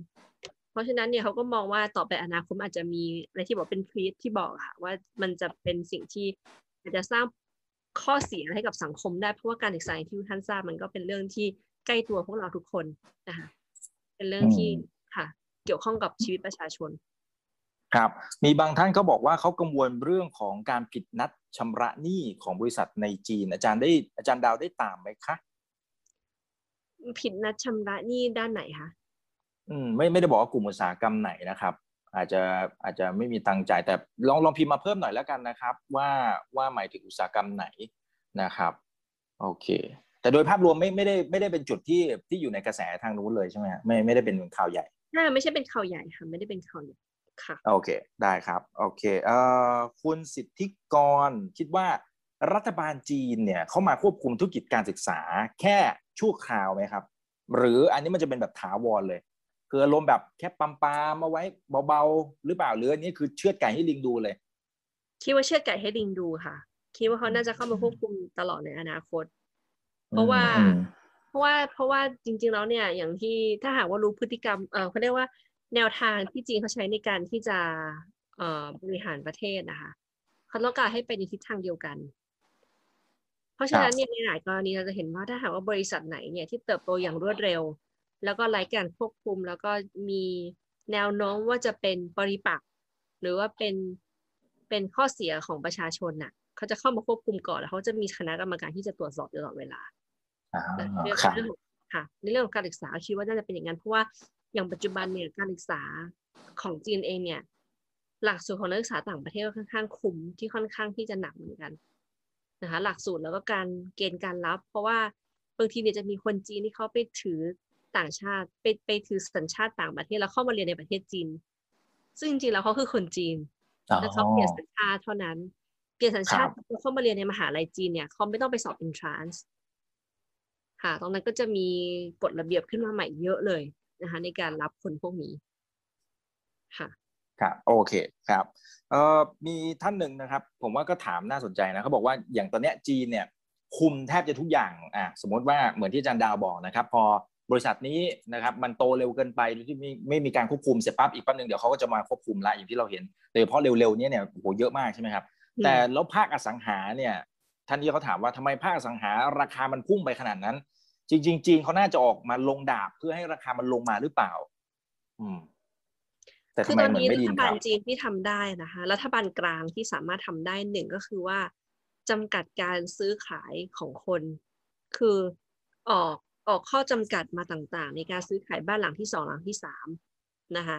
เพราะฉะนั้นเนี่ยเขาก็มองว่าต่อไปอนาคตอาจจะมีอะไรที่บอกเป็นพรีที่บอกค่ะว่ามันจะเป็นสิ่งที่อาจจะสร้างข้อเสียให้กับสังคมได้เพราะว่าการศึกษาที่ท่านทราบมันก็เป็นเรื่องที่ใกล้ตัวพวกเราทุกคนนะคะเป็นเรื่องที่ ค่ะ เกี่ยวข้องกับชีวิตประชาชน ครับ มีบางท่านก็บอกว่าเขากังวลเรื่องของการผิดนัดชำระหนี้ของบริษัทในจีน อาจารย์ได้อาจารย์ดาวได้ตามไหมคะผิดนัดชำระหนี้ด้านไหนคะอืมไม่ไม่ได้บอกว่ากลุ่มอุตสาหกรรมไหนนะครับ อาจจะอาจจะไม่มีตังใจแต่ลองลองพิมพ์มาเพิ่มหน่อยแล้วกันนะครับ ว่าว่าหมายถึงอุตสาหกรรมไหนนะครับ โอเคแต่โดยภาพรวมไม่ไม่ได้ไม่ได้เป็นจุดที่ที่อยู่ในกระแสทางนู้นเลยใช่ไหมไม่ไม่ได้เป็นข่าวใหญ่ ใช่ไม่ใช่เป็นข่าวใหญ่ค่ะ ไม่ได้เป็นข่าวใหญ่ค่ะโอเค ได้ครับ โอเคเอ่อคุณสิทธิกรคิดว่ารัฐบาลจีนเนี่ยเข้ามาควบคุมธุรกิจการศึกษาแค่ชั่วคราวไหมครับ หรืออันนี้มันจะเป็นแบบถาวรเลย คืออารมณ์แบบแค่ปั๊มปามาไว้เบาๆ หรือเปล่าหรืออันนี้คือเชือดไก่ให้ลิงดูเลย คิดว่าเชือดไก่ให้ลิงดูค่ะ คิดว่าเขาน่าจะเข้ามาควบคุมตลอดในอนาคต เพราะว่าเพ ราะว่าเพราะว่าจริง ๆ แล้วเนี่ยอย่างที่ถ้าหากว่ารู้พฤติกรรมเออเขาเรียกว่าแนวทางที่จีนเขาใช้ในการที่จะบริหารประเทศนะคะเขาต้องการให้ไปในทิศทางเดียวกัน เพราะฉะนั้นเนี่ยในหลายกรณีเราจะเห็นว่าถ้าหากว่าบริษัทไหนเนี่ยที่เติบโตอย่างรวดเร็ว แล้วก็ไร้การควบคุมแล้วก็มีแนวโน้มว่าจะเป็นปริปักษ์หรือว่าเป็นเป็นข้อเสียของประชาชนน่ะเขาจะเข้ามาควบคุมก่อนแล้วเขาจะมีคณะกรรมการที่จะตรวจสอบตลอดเวลา เรื่องค่ะในเรื่องของการศึกษาคิดว่าน่าจะเป็นอย่างนั้นเพราะว่าอย่างปัจจุบันเนี่ยการศึกษาของจีนเองเนี่ย หลักสูตรของนักศึกษาต่างประเทศค่อนข้างคุมที่ค่อนข้างที่จะหนักเหมือนกันนะคะหลักสูตรแล้วก็การเกณฑ์การรับ เพราะว่าบางทีเนี่ยจะมีคนจีนที่เขาไปถือต่างชาติไปไปถือสัญชาติต่างประเทศแล้วเข้ามาเรียนในประเทศจีน ซึ่งจริงๆแล้วเขาคือคนจีนแล้วเขาเปลี่ยนสัญชาติเท่านั้น เปลี่ยนสัญชาติเข้ามาเรียนในมหาลัยจีนเนี่ยเขาไม่ต้องไปสอบ entrance ค่ะ ตรงนั้นก็จะมีกฎระเบียบขึ้นมาใหม่เยอะเลยนะคะ ในการรับคนพวกนี้ค่ะครับโอเคครับเอ่อมีท่านหนึ่งนะครับ ผมว่าก็ถามน่าสนใจนะเขาบอกว่าอย่างตอนเนี้ยจีนเนี่ยคุมแทบจะทุกอย่างอ่าสมมติว่าเหมือนที่อาจารย์ดาวบอกนะครับ พอบริษัทนี้นะครับมันโตเร็วเกินไปที่ไม่ไม่มีการควบคุมเสร็จปั๊บอีกแป๊บนึงเดี๋ยวเขาก็จะมาควบคุมละอย่างที่เราเห็นโดยเฉพาะเร็วๆนี้เนี่ยโหเยอะมากใช่ไหมครับแต่แล้วภาคอสังหาเนี่ย ท่านที่เขาถามว่าทำไมภาคอสังหาราคามันพุ่งไปขนาดนั้น จริงๆจีนเขาน่าจะออกมาลงดาบเพื่อให้ราคามันลงมาหรือเปล่า อืม แต่ทำไมมันไม่ดีรัฐบาลจีนที่ทำได้นะคะรัฐบาลกลางที่สามารถทำได้หนึ่งก็คือว่าจำกัดการซื้อขายของคน คือออกออกข้อจำกัดมาต่างๆ ในการซื้อขายบ้านหลังที่สองหลังที่สามนะคะ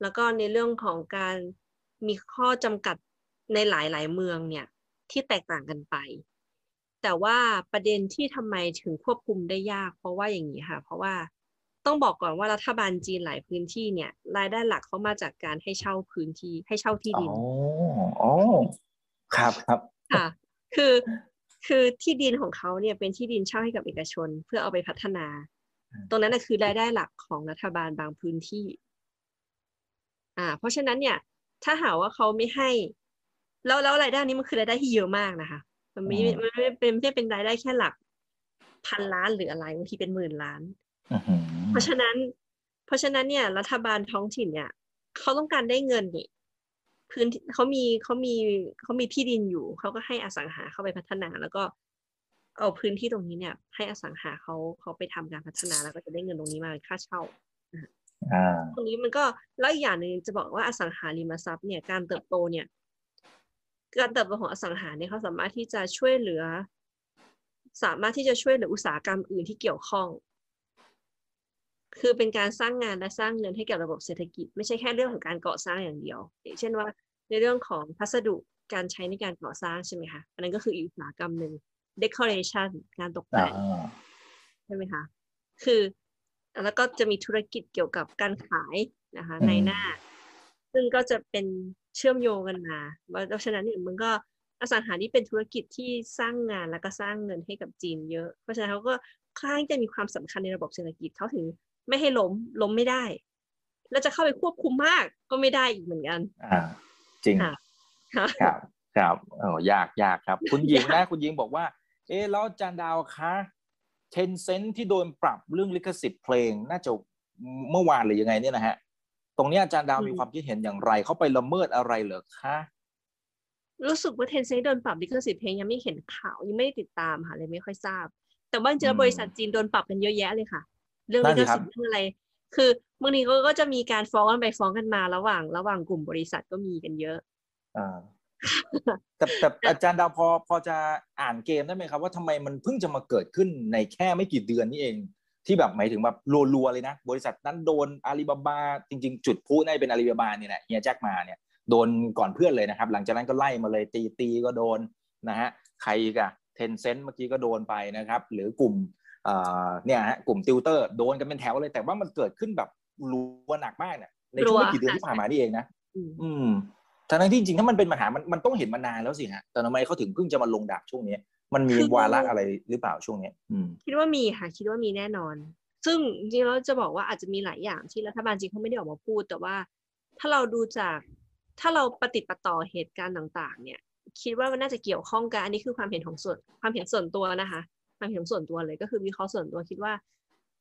แล้วก็ในเรื่องของการมีข้อจำกัดในหลายๆเมืองเนี่ย ที่แตกต่างกันไป แต่ว่าประเด็นที่ทำไมถึงควบคุมได้ยาก เพราะว่าอย่างนี้ค่ะ เพราะว่าต้องบอกก่อนว่ารัฐบาลจีนหลายพื้นที่เนี่ย รายได้หลักเขามาจากการให้เช่าพื้นที่ให้เช่าที่ดินอ๋ออ๋อครับครับค่ะ คือคือที่ดินของเขาเนี่ยเป็นที่ดินเช่าให้กับเอกชน เพื่อเอาไปพัฒนา ตรงนั้นคือรายได้หลักของรัฐบาลบางพื้นที่ อ่า เพราะฉะนั้นเนี่ย ถ้าหาว่าเขาไม่ให้ แล้วแล้วรายได้นี้มันคือรายได้ที่เยอะมากนะคะ มันไม่มันไม่เป็นไม่เป็นรายได้แค่หลักพันล้านหรืออะไรบางทีเป็นหมื่นล้านเพราะฉะนั้น เพราะฉะนั้นเนี่ย รัฐบาลท้องถิ่นเนี่ยเขาต้องการได้เงินนี่พื้นเขามีเขามีเขามีที่ดินอยู่เขาก็ให้อสังหาเข้าไปพัฒนา แล้วก็เอาพื้นที่ตรงนี้เนี่ย ให้อสังหาเขาเขาไปทำการพัฒนาแล้วก็จะได้เงินตรงนี้มาค่าเช่าตรงนี้มันก็แล้วอีกอย่างหนึ่งจะบอกว่าอสังหาริมทรัพย์เนี่ยการเติบโตเนี่ย การเติบโตของอสังหาเนี่ยเขาสามารถที่จะช่วยเหลือ สามารถที่จะช่วยเหลืออุตสาหกรรมอื่นที่เกี่ยวข้อง คือเป็นการสร้างงานและสร้างเงินให้กับระบบเศรษฐกิจ ไม่ใช่แค่เรื่องของการก่อสร้างอย่างเดียวเช่นว่าในเรื่องของพัสดุการใช้ในการก่อสร้างใช่ไหมคะอันนั้นก็คืออุตสาหกรรมหนึ่ง decoration การตกแต่งใช่ไหมคะคือแล้วก็จะมีธุรกิจเกี่ยวกับการขายนะคะในหน้า ซึ่งก็จะเป็น เชื่อมโยงกันมาเพราะฉะนั้นเนี่ยมันก็อสังหานี่เป็นธุรกิจที่สร้างงานแล้วก็สร้างเงินให้กับจีนเยอะ เพราะฉะนั้นเขาก็ค่อนจะมีความสำคัญในระบบเศรษฐกิจเขาถึงไม่ให้ล้มล้มไม่ได้ แล้วจะเข้าไปควบคุมมากก็ไม่ได้อีกเหมือนกัน อ่า จริงครับครับโอ้ยากยากครับ คุณหญิงนะคุณหญิงบอกว่า เอ๊แล้วจานดาวคะเทนเซนที่โดนปรับเรื่องลิขสิทธิ์เพลงน่าจะเมื่อวานหรือยังไงเนี่ยนะฮะ ตรงนี้อาจารย์ดาวมีความคิดเห็นอย่างไร เขาไปละเมิดอะไรเหรอคะรู้สึกว่าเทนเซ็ตโดนปรับลิขสิทธิ์เพลงยังไม่เห็นข่าวยังไม่ได้ติดตามค่ะเลยไม่ค่อยทราบ แต่ว่าจริงๆบริษัทจีนโดนปรับกันเยอะแยะเลยค่ะ เรื่องลิขสิทธิ์เรื่องอะไร คือบางทีก็จะมีการฟ้องกันไปฟ้องกันมาระหว่าง ระหว่างกลุ่มบริษัทก็มีกันเยอะอ่าแต่แต่อาจารย์ดาวพอพอจะอ่านเกมได้ไหมครับ ว่าทำไมมันเพิ่งจะมาเกิดขึ้นในแค่ไม่กี่เดือนนี้เอง ที่แบบหมายถึงแบบรัวๆเลยนะ บริษัทนั้นโดนอาลีบาบาจริง ๆ จุดพูดในเป็นอาลีบาบาเนี่ยแหละเฮียแจ็คมาเนี่ยโดนก่อนเพื่อนเลยนะครับ หลังจากนั้นก็ไล่มาเลยตีตีก็โดนนะฮะใครอีกอะเทนเซ็นต์เมื่อกี้ก็โดนไปนะครับ หรือกลุ่มเนี่ยฮะกลุ่มติวเตอร์ โดนกันเป็นแถวเลย แต่ว่ามันเกิดขึ้นแบบรัวหนักมากเนี่ยในช่วงไม่กี่เดือนที่ผ่านมานี่เองนะ อืมทั้งที่จริงถ้ามันเป็นปัญหามันมันต้องเห็นมานานแล้วสิฮะแต่ทำไมเขาถึงเพิ่งจะมาลงดาบช่วงนี้ มันมีวาระอะไรหรือเปล่าช่วงนี้คิดว่ามีค่ะคิดว่ามีแน่นอน ซึ่งจริงๆเราจะบอกว่าอาจจะมีหลายอย่างที่รัฐบาลจริงเขาไม่ได้ออกมาพูด แต่ว่าถ้าเราดูจากถ้าเราปฏิปต่อเหตุการณ์ต่าง ๆ เนี่ย คิดว่ามันน่าจะเกี่ยวข้องกันอันนี้คือความเห็นของส่วนความเห็นส่วนตัวนะคะ ความเห็นส่วนตัวเลยก็คือวิเคราะห์ส่วนตัวคิดว่า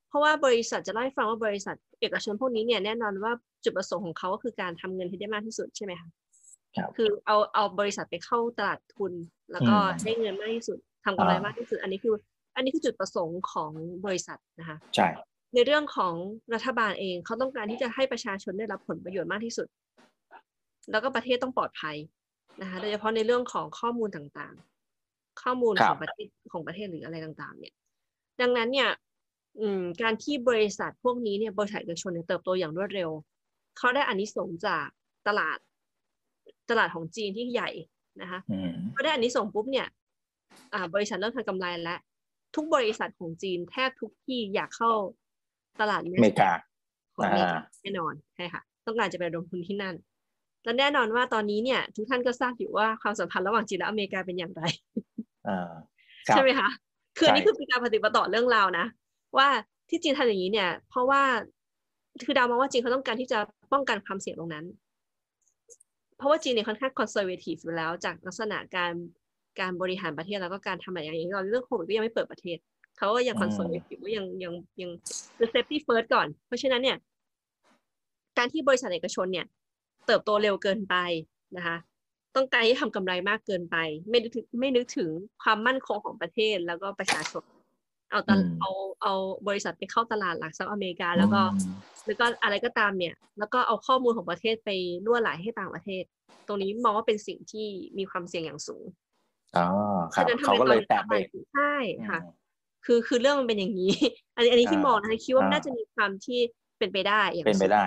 เพราะว่าบริษัทจะเล่าให้ฟังว่าบริษัท เอกชนพวกนี้เนี่ยแน่นอนว่าจุดประสงค์ของเขาก็คือการทำเงินให้ได้มากที่สุดใช่ไหมคะครับคือเอาเอาบริษัทไปเข้าตลาดทุน แล้วก็อืมได้เงินมากที่สุดทำกำไรอ่ามมากที่สุด อันนี้คือ อันนี้คือจุดประสงค์ของบริษัทนะคะใช่ในเรื่องของรัฐบาลเองเขาต้องการที่จะให้ประชาชนได้รับผลประโยชน์มากที่สุด แล้วก็ประเทศต้องปลอดภัยนะคะโดยเฉพาะในเรื่องของข้อมูลต่างๆ ข้อมูลครัขบองประเทศของประเทศหรืออะไรต่าง ๆ เนี่ย ดังนั้นเนี่ยอืมการที่บริษัทพวกนี้เนี่ยบริษัทเอกชนเนี่ยเติบโตอย่างรวดเร็ว เขาได้อานิสงส์จากตลาดตลาดของจีนที่ใหญ่ นะคะอืมพอได้อานิสงส์ปุ๊บเนี่ยอ่าบริษัทเริ่มทำกำไรแล้ว ทุกบริษัทของจีนแทบทุกที่อยากเข้าตลาดอเมริกาของอเมริกาอ่าแน่นอนใช่ค่ะ ต้องการจะไปลงทุนที่นั่นและแน่นอนว่าตอนนี้เนี่ย ทุกท่านก็ทราบอยู่ว่าความสัมพันธ์ระหว่างจีนและอเมริกาเป็นอย่างไรอ่าครับใช่ไหมคะคืออันนี้ใช่คือเป็นการปฏิบัติต่อเรื่องราวนะ ว่าที่จีนทำอย่างนี้เนี่ย เพราะว่าคือดาวมองว่าจีนเขาต้องการที่จะป้องกันความเสี่ยงตรงนั้น เพราะว่าจีนเนี่ยค่อนข้าง conservative อยู่แล้ว จากลักษณะการการบริหารประเทศแล้วก็การทำอะไรอย่างนี้ตอนเรื่องโควิดก็ยังไม่เปิดประเทศ เขาก็ยัง conservative ว่ายังยังยังคือ safety first ก่อน เพราะฉะนั้นเนี่ยการที่บริษัทเอกชนเนี่ย เติบโตเร็วเกินไปนะคะต้องการที่ทำกำไรมากเกินไป ไม่นึกถึงไม่นึกถึงความมั่นคงของประเทศแล้วก็ประชาชน เอาตลอืมเอาเอาบริษัทไปเข้าตลาดหลักทรัพย์อเมริกา แล้วก็อืมแล้วก็อะไรก็ตามเนี่ย แล้วก็เอาข้อมูลของประเทศไปล่วไหลให้ต่างประเทศ ตรงนี้มองว่าเป็นสิ่งที่มีความเสี่ยงอย่างสูงอ๋อครับฉะนั้นทำเขาไมก็เลยตอนแตะเบรกใช่ค่ะอืมคือคือเรื่องมันเป็นอย่างนี้ อันนี้อันนี้ที่อ่ามองนะคะคิดว่ามันอ่าน่าจะมีความที่เป็นไปได้อย่างเป็นไปสูงได้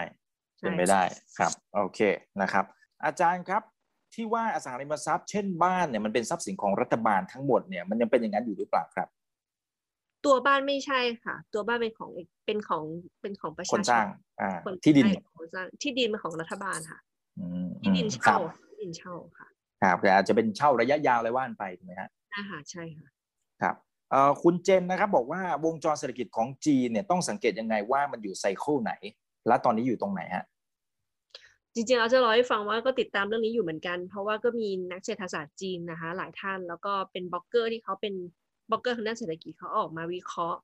ใช่เป็นไปได้ครับ โอเคนะครับ อาจารย์ครับที่ว่าอสังหาริมทรัพย์เช่นบ้านเนี่ยมันเป็นทรัพย์สินของรัฐบาลทั้งหมดเนี่ยมันยังเป็นอย่างนั้นอยู่หรือเปล่าครับ ตัวบ้านไม่ใช่ค่ะ ตัวบ้านเป็นของเป็นของเป็นของประชาคชนสร้างอ่าคนที่ดินใช่คนสร้างที่ดินเป็นของรัฐบาลค่ะอืมที่ดินอืมคเช่ารับที่ดินเช่าค่ะ ครับแต่อาจจะเป็นเช่าระยะยาวเลยว่านไปถูกไหมฮะอ่าค่ะใช่ค่ะครับเอ่อคุณเจนนะครับบอกว่าวงจรเศรษฐกิจของจีนเนี่ยต้องสังเกตยังไงว่ามันอยู่ไซเคิลไหน และตอนนี้อยู่ตรงไหนฮะจริงๆเราจะเล่าให้ฟังว่าก็ติดตามเรื่องนี้อยู่เหมือนกัน เพราะว่าก็มีนักเศรษฐศาสตร์จีนนะคะหลายท่านแล้วก็เป็นบล็อกเกอร์ที่เขาเป็น บล็อกเกอร์ทางด้านเศรษฐกิจเขาออกมาวิเคราะห์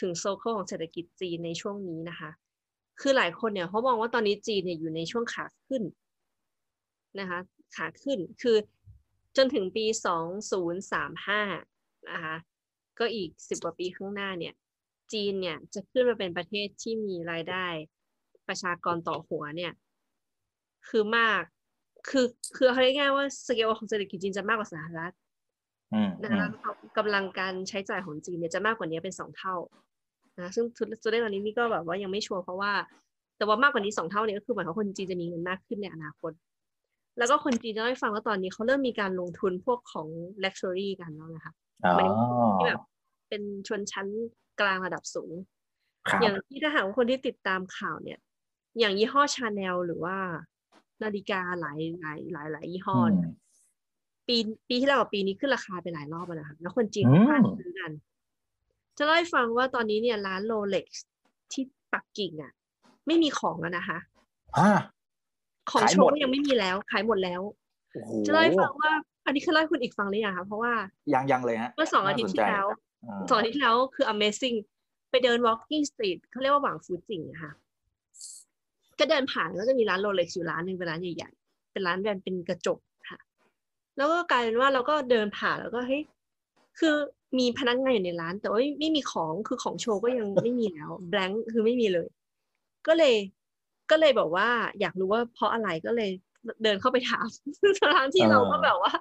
ถึง cycle ของเศรษฐกิจจีนในช่วงนี้นะคะ คือหลายคนเนี่ยเขามองว่าตอนนี้จีนเนี่ยอยู่ในช่วงขาขึ้นนะคะ ขาขึ้นคือจนถึงปี 2035 นะคะ ก็อีก 10 กว่าปีข้างหน้าเนี่ย จีนเนี่ยจะขึ้นมาเป็นประเทศที่มีรายได้ประชากรต่อหัวเนี่ย คือมาก คือ คือเขาเรียกง่ายว่าสเกลของเศรษฐกิจจีนจะมากกว่าสหรัฐนะคะมแล้ว กำลังการใช้จ่ายของจีนเนี่ยจะมากกว่านี้เป็นสองเท่านะซึ่งตัวเลขตอนนี้นี่ก็แบบว่ายังไม่ชัวร์เพราะว่า แต่ว่ามากกว่านี้สองเท่าเนี่ยก็คือหมายความว่าคนจีนจะมีเงินมากขึ้นในอนาคต แล้วก็คนจีนจะได้ฟังว่าตอนนี้เขาเริ่มมีการลงทุนพวกของ luxury กันแล้วนะคะอ๋อหมายถึงที่แบบเป็นชนชั้นกลางระดับสูงครับอย่างที่ถ้าหากว่าคนที่ติดตามข่าวเนี่ย อย่างยี่ห้อชาแนลหรือว่านาฬิกาหลายหลายหลายหลายยี่ห้อเนี่ยม ปีปีที่แล้วกับปีนี้ขึ้นราคาไปหลายรอบแล้วนะคะแล้วคนจีนอืมกล้าซื้อกัน จะเล่าให้ฟังว่าตอนนี้เนี่ยร้านโรเล็กซ์ที่ปักกิ่งอะ ไม่มีของแล้วนะคะฮะของขายโชหมว์ดก็ยังไม่มีแล้ว ขายหมดแล้วโอ้โหจะเล่าให้ฟังว่า อันนี้คือเล่าให้คุณอีกฟังหรือยังคะเพราะว่ายังยังเลยฮะเมื่อสองอาทิตย์ที่น่สนใจแล้วอ่าสองอาทิตย์ที่แล้วคือ amazing ไปเดิน walking street เขาเรียกว่าหวังฟูจิงนะคะก็เดินผ่านแล้วจะมีร้านโรเล็กซ์อยู่ร้านหนึ่งเป็นร้านใหญ่ๆเป็นร้านแบบเป็นกระจกค่ะ แล้วก็กลายเป็นว่าเราก็เดินผ่านแล้วก็เฮ้ยคือมีพนักงานอยู่ในร้าน แต่ว่าไม่ไม่มีของคือของโชว์ก็ยังไม่มีแล้ว blank คือไม่มีเลย ก็เลยก็เลยบอกว่า อยากรู้ว่าเพราะอะไรก็เลยเดินเข้าไปถามทั้งที่เราก็แบบว่า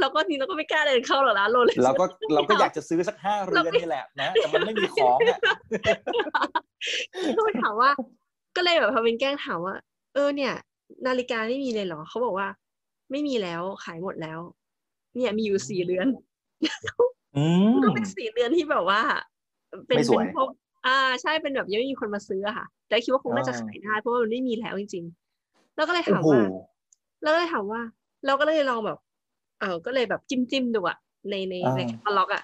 เราก็ทีเราก็ไม่กล้าเดินเข้าหรอกร้านโรเล็กซ์เราก็เราก็อยากจะซื้อสักห้าเรือนนี่แหละนะแต่มันไม่มีของอะก็ไปถามว่า ก็เลยแบบพอเป็นแกล้งถามว่า เออเนี่ย นาฬิกาไม่มีเลยเหรอเขาบอกว่า ไม่มีแล้วขายหมดแล้ว เนี่ยมีอยู่สี่เรือนอืมก็เป็นสี่เรือนที่แบบว่า เป็นไม่สวยเป็นพวกอ่าใช่เป็นแบบยังไม่มีคนมาซื้ออะค่ะ แต่คิดว่าคงน่าจะอ่าขายได้เพราะว่ามันไม่มีแล้วจริง ๆ แล้วก็เลยโอ้ถามโหว่าแล้วก็เลยถามว่า เราก็เลยลองแบบ เออก็เลยแบบจิ้มจิ้มๆดูอะในในในแคตตาล็อกอะ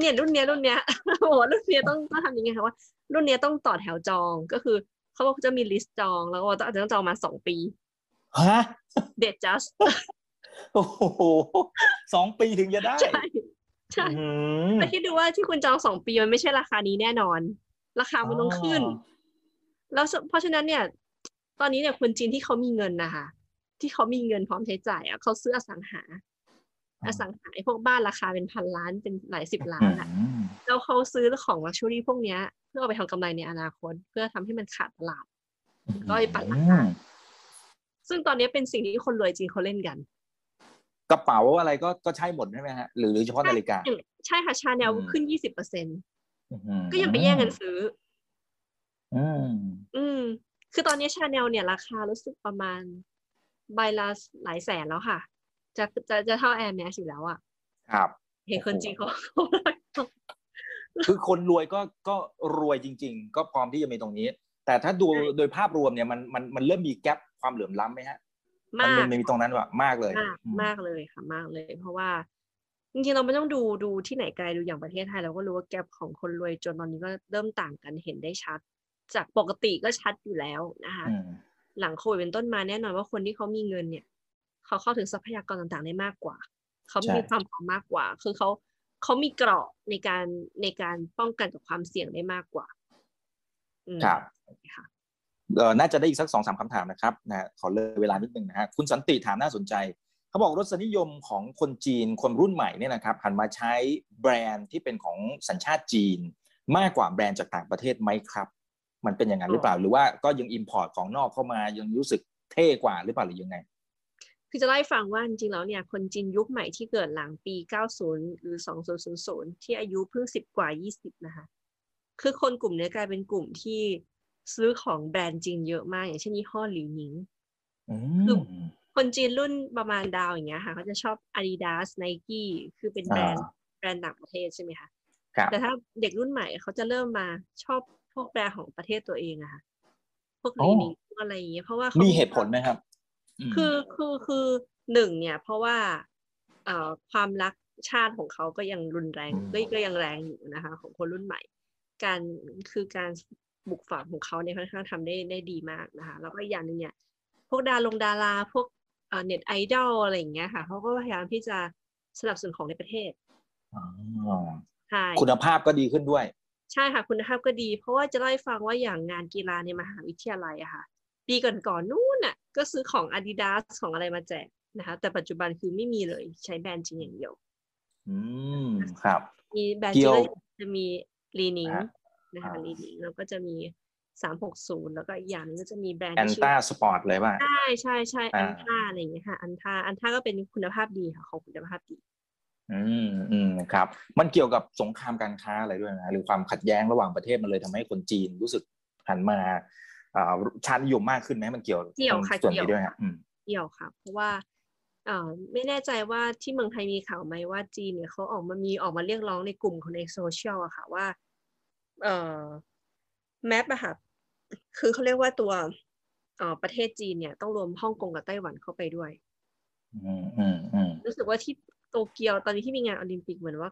เนี่ยรุ่นเนี้ยรุ่นเนี้ยโอ้โหรุ่นเนี้ยต้องต้องทำยังไงคะว่า รุ่นเนี้ยต้องต่อแถวจองก็คือเขาบอกจะมีลิสต์จองแล้วก็ต้องอาจจะต้องจองมาสองปี ฮะเด็ดจัสโอ้โหสองปีถึงจะได้ ใช่ใช่อืมแต่คิดดูว่าที่คุณจองสองปีมันไม่ใช่ราคานี้แน่นอน ราคามันต้องขึ้น แล้วเพราะฉะนั้นเนี่ย ตอนนี้เนี่ยคนจีนที่เขามีเงินนะคะที่เขามีเงินพร้อมใช้จ่ายอะเขาซื้ออสังหา อสังหาพวกบ้านราคาเป็นพันล้านเป็นหลายสิบล้านอะแล้วเขาซื้อของลักชัวรี่พวกเนี้ย เพื่อเอาไปทำกำไรในอนาคต เพื่อทำให้มันขาดตลาดก็ไปปัดราคา ซึ่งตอนนี้เป็นสิ่งที่คนรวยจีนเขาเล่นกัน กระเป๋าอะไรก็ก็ใช่หมดใช่ไหมฮะหรือเฉพาะนาฬิกา ใช่ค่ะชาแนลขึ้นยี่สิบเปอร์เซ็นต์ก็ยังไปแย่งกันซื้อ อืมอืม คือตอนนี้ชาแนลเนี่ยราคารู้สึกประมาณใบละหลายแสนแล้วค่ะ จะจะจะเท่า Hermès อยู่แล้วอะครับ เห็นคนจีนเขาคือคนรวยก็ก็รวยจริง ๆ ก็พร้อมที่จะมีตรงนี้ แต่ถ้าดูโดยภาพรวมเนี่ยมันมันมันเริ่มมีแกลบความเหลื่อมล้ำไหมฮะมันมันมีตรงนั้นว่ะมากเลยมากมากเลยค่ะมากเลย เพราะว่าจริงๆเราไม่ต้องดูดูที่ไหนไกลดูอย่างประเทศไทยเราก็รู้ว่าแกลบของคนรวยจนตอนนี้ก็เริ่มต่างกันเห็นได้ชัด จากปกติก็ชัดอยู่แล้วนะคะหลังโควิดเป็นต้นมาแน่นอนว่าคนที่เขามีเงินเนี่ย เขาเข้าถึงทรัพยากรต่างๆได้มากกว่า เขามีความพร้อมมากกว่า คือเขาเขามีเกราะในการในการป้องกันกับความเสี่ยงได้มากกว่า ครับค่ะเออน่าจะได้อีกสักสองสามคำถามนะครับนะขอเลยเวลานิดนึงนะฮะคุณสันติถามน่าสนใจเขาบอกรสนิยมของคนจีนคนรุ่นใหม่เนี่ยนะครับหันมาใช้แบรนด์ที่เป็นของสัญชาติจีน มากกว่าแบรนด์จากต่างประเทศไหมครับ มันเป็นอย่างนั้นหรือเปล่าหรือว่าก็ยัง import ของนอกเข้ามายังรู้สึกเท่กว่าหรือเปล่าหรือยังไงคือจะเล่าให้ฟังว่าจริงๆแล้วเนี่ยคนจีนยุคใหม่ที่เกิดหลังปี 90 หรือ 2000 ที่อายุเพิ่ง 10 กว่า 20 นะคะ คือคนกลุ่มนี้กลายเป็นกลุ่มที่ซื้อของแบรนด์จีนเยอะมากอย่างเช่นยี่ห้อหลีหนิงคือคนจีนรุ่นประมาณดาวอย่างเงี้ยค่ะเขาจะชอบ Adidas Nike คือเป็นแบรนด์แบรนด์ต่างประเทศใช่ไหมคะแต่ถ้าเด็กรุ่นใหม่เขาจะเริ่มมาชอบพวกแบรนด์ของประเทศตัวเองอะค่ะ พวกนี้นี่อะไรอย่างเงี้ยเพราะว่ามีเหตุผลไหมครับ คือคือคือหนึ่งเนี่ย เพราะว่าเอ่อความรักชาติของเขาก็ยังรุนแรงก็ก็ยังแรงอยู่นะคะ ของคนรุ่นใหม่ การคือการบุกฝ่าของเขาเนี่ยค่อนข้างทำได้ได้ดีมากนะคะ แล้วก็อย่างหนึ่งเนี่ยพวกดาลงดาราพวกเน็ตไอดอลอะไรอย่างเงี้ยค่ะเขาก็พยายามที่จะสนับสนุนของในประเทศใช่คุณภาพก็ดีขึ้นด้วย ใช่ค่ะ คุณภาพก็ดี เพราะว่าจะเล่าให้ฟังว่าอย่างงานกีฬาในมหาวิทยาลัยอะค่ะ ปีก่อนๆนู้นน่ะ ก็ซื้อของ Adidas ของอะไรมาแจกนะคะ แต่ปัจจุบันคือไม่มีเลยใช้แบรนด์จีนอย่างเดียว อืมครับ มีแบรนด์จีนจะมี Li-Ning นะคะ Li-Ning แล้วก็จะมีสามหกศูนย์แล้วก็อีกอย่างนึงก็จะมีแบรนด์ Anta sport เลยป่ะ ใช่ใช่ใช่ Anta อะไรอย่างเงี้ยค่ะ Anta Anta ก็เป็นคุณภาพดีค่ะของคุณภาพดี อืมอืมครับ มันเกี่ยวกับสงครามการค้าอะไรด้วยนะหรือความขัดแย้งระหว่างประเทศมันเลยทำให้คนจีนรู้สึกหันมาอ่าชาตินิยมมากขึ้นไหมมันเกี่ยวเกี่ยวค่ะส่วนนี้ด้วยครับเกี่ยวค่ะเพราะว่าเอ่อ ไม่แน่ใจว่าที่เมืองไทยมีข่าวไหมว่าจีนเนี่ยเขาออกมามีออกมาเรียกร้องในกลุ่มคนในโซเชียลอะค่ะว่า เอ่อแมปอะค่ะคือเขาเรียกว่าตัวเอ่อประเทศจีนเนี่ยต้องรวมฮ่องกงกับไต้หวันเข้าไปด้วยอืมอืมอืมรู้สึกว่าที่โตเกียวตอนนี้ที่มีงานโอลิมปิกเหมือนว่า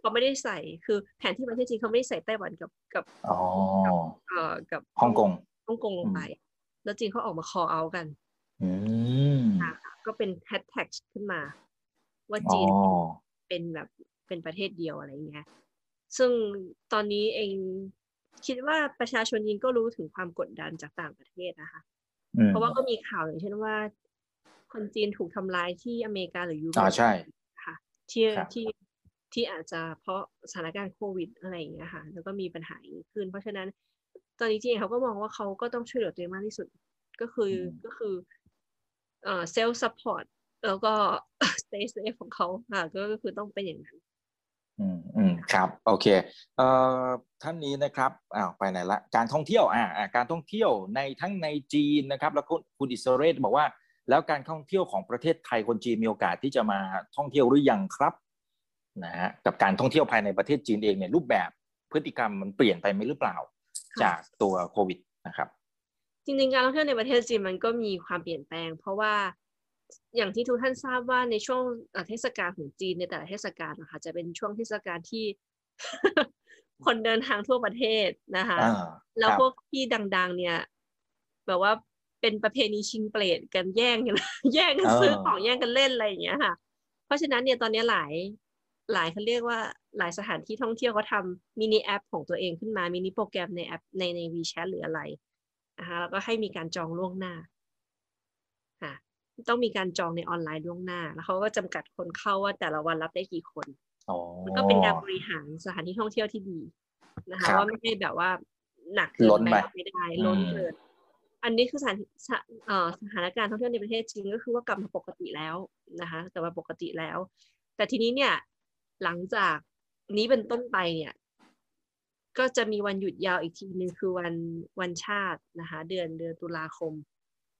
เขาไม่ได้ใส่คือแผนที่ประเทศจีนเขาไม่ได้ใส่ไต้หวันกับกับเอ่อกับฮ่องกงฮ่องกงลงไป แล้วจีนเขาออกมาคอเอากัน ก็เป็นแฮชแท็กขึ้นมา ว่าจีนเป็นแบบเป็นประเทศเดียวอะไรเงี้ยซึ่งตอนนี้เองคิดว่าประชาชนยิงก็รู้ถึงความกดดันจากต่างประเทศนะคะ เพราะว่าก็มีข่าวอย่างเช่นว่า คนจีนถูกทำลายที่อเมริกาหรือยุโรปใช่ที่ที่ที่อาจจะเพราะสถานการณ์โควิดอะไรอย่างเงี้ยค่ะ แล้วก็มีปัญหาขึ้น เพราะฉะนั้น ตอนนี้จีนเขาก็มองว่าเขาก็ต้องช่วยเหลือตัวเองมากที่สุด ก็คือก็คือ เอ่อ self support แล้วก็ stay safe ของเขาค่ะก็คือต้องเป็นอย่างนั้น อืมอืมครับ โอเคเอ่อท่านนี้นะครับอ้าวไปไหนละ การท่องเที่ยวอ่าการท่องเที่ยวในทั้งในจีนนะครับ แล้วคุณอิสเรตบอกว่า แล้วการท่องเที่ยวของประเทศไทยคนจีนมีโอกาสที่จะมาท่องเที่ยวหรือยังครับนะฮะกับการท่องเที่ยวภายในประเทศจีนเองเนี่ยรูปแบบพฤติกรรมมันเปลี่ยนไปไหมหรือเปล่า จากตัวโควิดนะครับ จริงๆ การท่องเที่ยวในประเทศจีนมันก็มีความเปลี่ยนแปลง เพราะว่าอย่างที่ทุกท่านทราบว่าในช่วงเทศกาลของจีนในแต่ละเทศกาลนะคะจะเป็นช่วงเทศกาลที่คนเดินทางทั่วประเทศนะคะ แล้วพวกที่ดัง ๆ เนี่ย แบบว่าเป็นประเพณีชิงเปรตกันแย่งกันแย่งกันซื้อของแย่งกันเล่นอะไรอย่างเงี้ยค่ะ เพราะฉะนั้นเนี่ยตอนนี้หลายหลายเขาเรียกว่าหลายสถานที่ท่องเที่ยวเขาทำ mini app ของตัวเองขึ้นมา mini program ในแอปในใน WeChat หรืออะไร นะคะแล้วก็ให้มีการจองล่วงหน้าค่ะต้องมีการจองในออนไลน์ล่วงหน้า แล้วเขาก็จำกัดคนเข้าว่าแต่ละวันรับได้กี่คนมันก็เป็นการบริหารสถานที่ท่องเที่ยวที่ดีนะคะว่าไม่ให้แบบว่าหนักเกินไปไม่ได้ล้นเกินอันนี้คือสถานสถานการณ์ท่องเที่ยวในประเทศจริงก็คือว่ากลับมาปกติแล้วนะคะกลับมาปกติแล้ว แต่ทีนี้เนี่ยหลังจากนี้เป็นต้นไปเนี่ย ก็จะมีวันหยุดยาวอีกทีหนึ่งคือวันวันชาตินะคะ เดือนเดือนตุลาคม